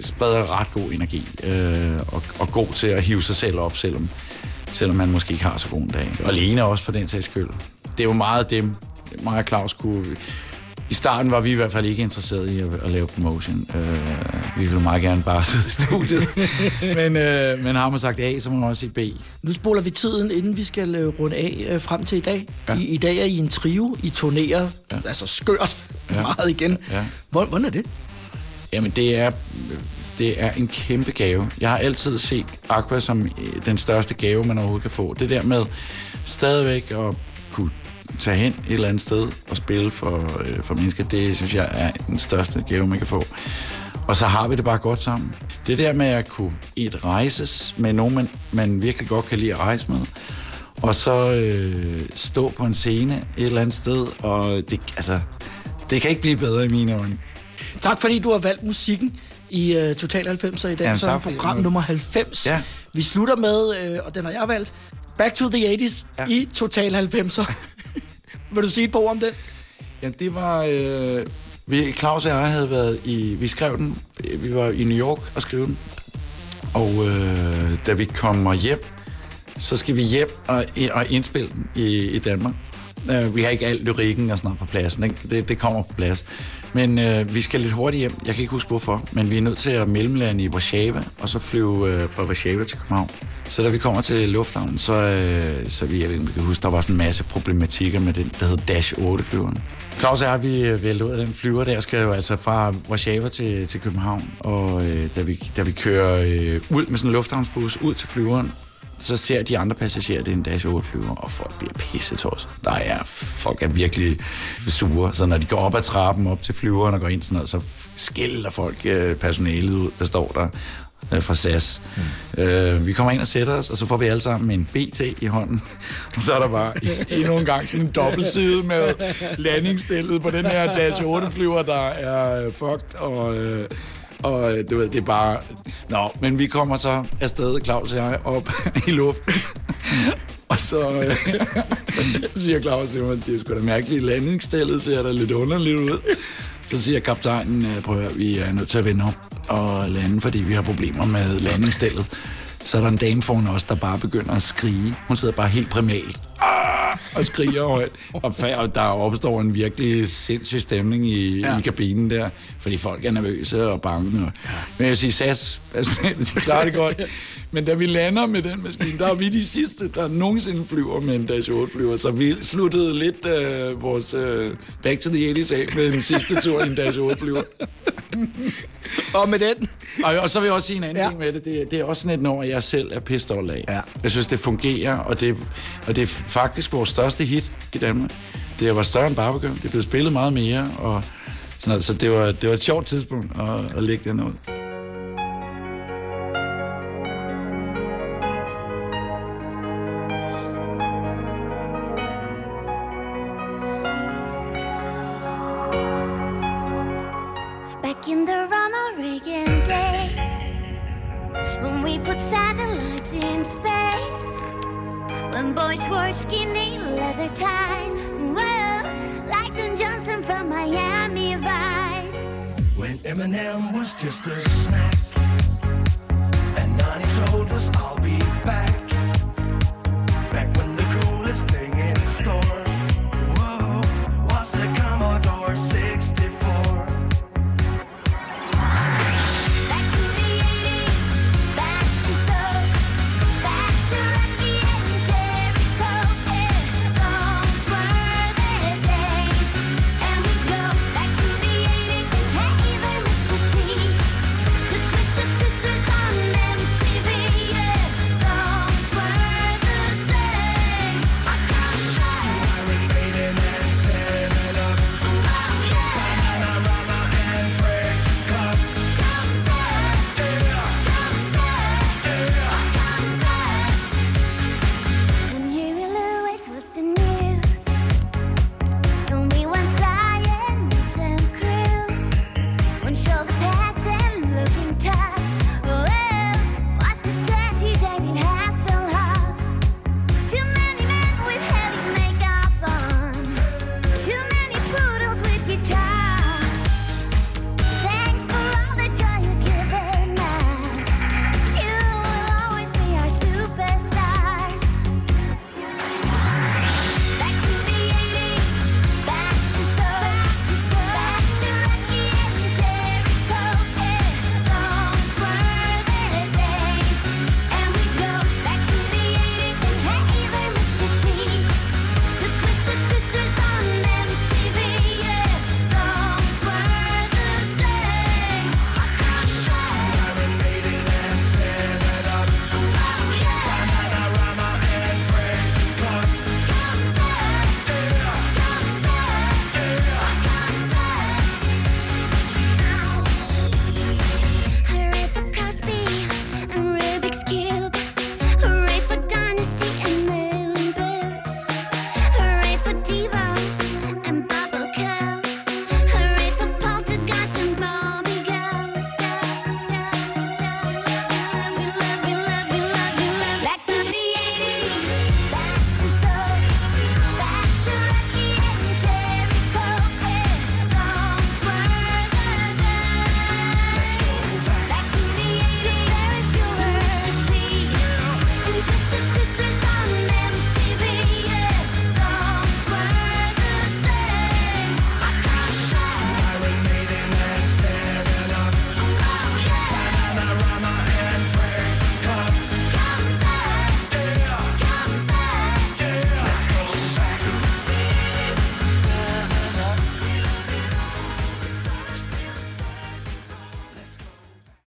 spreder ret god energi øh, og, og god til at hive sig selv op, selvom, selvom man måske ikke har så god en dag. Og Lene også for den sags skyld. Det er jo meget dem, mig og Claus kunne... I starten var vi i hvert fald ikke interesserede i at, at lave promotion. Øh, vi ville meget gerne bare sidde i studiet. men, øh, men har man sagt A, så må man også sige B. Nu spoler vi tiden, inden vi skal øh, runde af øh, frem til i dag. Ja. I, I dag er I en trio. I turnerer, ja. altså skørt ja. meget igen. Ja. Hvor, hvordan er det? Jamen, det er, det er en kæmpe gave. Jeg har altid set Aqua som øh, den største gave, man overhovedet kan få. Det der med stadigvæk at kunne tage hen et eller andet sted og spille for, øh, for mennesker, det synes jeg er den største gave, man kan få. Og så har vi det bare godt sammen. Det der med at kunne et rejses med nogen, man, man virkelig godt kan lide at rejse med, og så øh, stå på en scene et eller andet sted, og det, altså, det kan ikke blive bedre i mine øjne. Tak fordi du har valgt musikken i uh, Total 90'er i dag, Jamen, så fordi program nummer 90. Ja. Vi slutter med, øh, og den har jeg valgt, Back to the 80's ja. i Total 90'er. Vil du sige et par ord om den? Ja, det var... Øh, vi, Claus og jeg havde været i... Vi skrev den. Vi var i New York og skrev den. Og øh, da vi kommer hjem, så skal vi hjem og, og indspille den i, i Danmark. Øh, vi har ikke alt lyrikken og sådan noget på plads, men det, det, det kommer på plads. Men øh, vi skal lidt hurtigt hjem. Jeg kan ikke huske hvorfor, men vi er nødt til at mellemlande i Warszawa, og så flyve øh, fra Warszawa til København. Så da vi kommer til lufthavnen, så, øh, så vi, jeg ved ikke, vi kan huske, der var sådan en masse problematikker med den, der hed Dash 8-flyveren. Claus og jeg, vi øh, ud af den flyver der, skal jo altså fra Warszawa til, til København, og øh, da, vi, da vi kører øh, ud med sådan en lufthavnsbus ud til flyveren, så ser de andre passagerer, det er en Dash 8 flyver, og folk bliver pissetosset. Der er, folk er virkelig sure, så når de går op ad trappen op til flyveren og går ind sådan noget, så skælder folk øh, personalet ud, der står der øh, fra SAS. Mm. Øh, vi kommer ind og sætter os, og så får vi alle sammen en BT i hånden. Og så er der bare endnu en gang sådan en dobbeltside med landingsstillet på den her Dash 8 flyver, der er fucked, og... Øh, og øh, du ved, det er bare... Nå, men vi kommer så afsted, Claus og jeg, op i luften. og så, øh, så siger Claus til mig, det er sgu da mærkeligt, landingsstillet ser da lidt underligt ud. Så siger kaptajnen, øh, prøv at høre, vi er nødt til at vende om og lande, fordi vi har problemer med landingsstillet. Så er der en dame foran os, der bare begynder at skrige. Hun sidder bare helt primalt. Ah! og skriger højt. Og, der opstår en virkelig sindssyg stemning i, ja. i kabinen der, fordi folk er nervøse og bange. Og, ja. Men jeg vil sige, SAS, altså, de klarer det godt. Men da vi lander med den maskine, der er vi de sidste, der nogensinde flyver med en Dash 8 flyver. Så vi sluttede lidt øh, vores øh, Back to the 80's af med den sidste tur i en Dash 8 flyver. Og med den. Og, og så vil jeg også sige en anden ja. ting med det. det. Det er også sådan et nummer, jeg selv er pissed af. Ja. Jeg synes, det fungerer, og det, og det er faktisk vores største hit i Danmark. Det var større end Barbecue. Det blev spillet meget mere, og sådan noget. så det var, det var et sjovt tidspunkt at, at lægge den ud. Eminem was just a snack, and Nani told us I'll be back.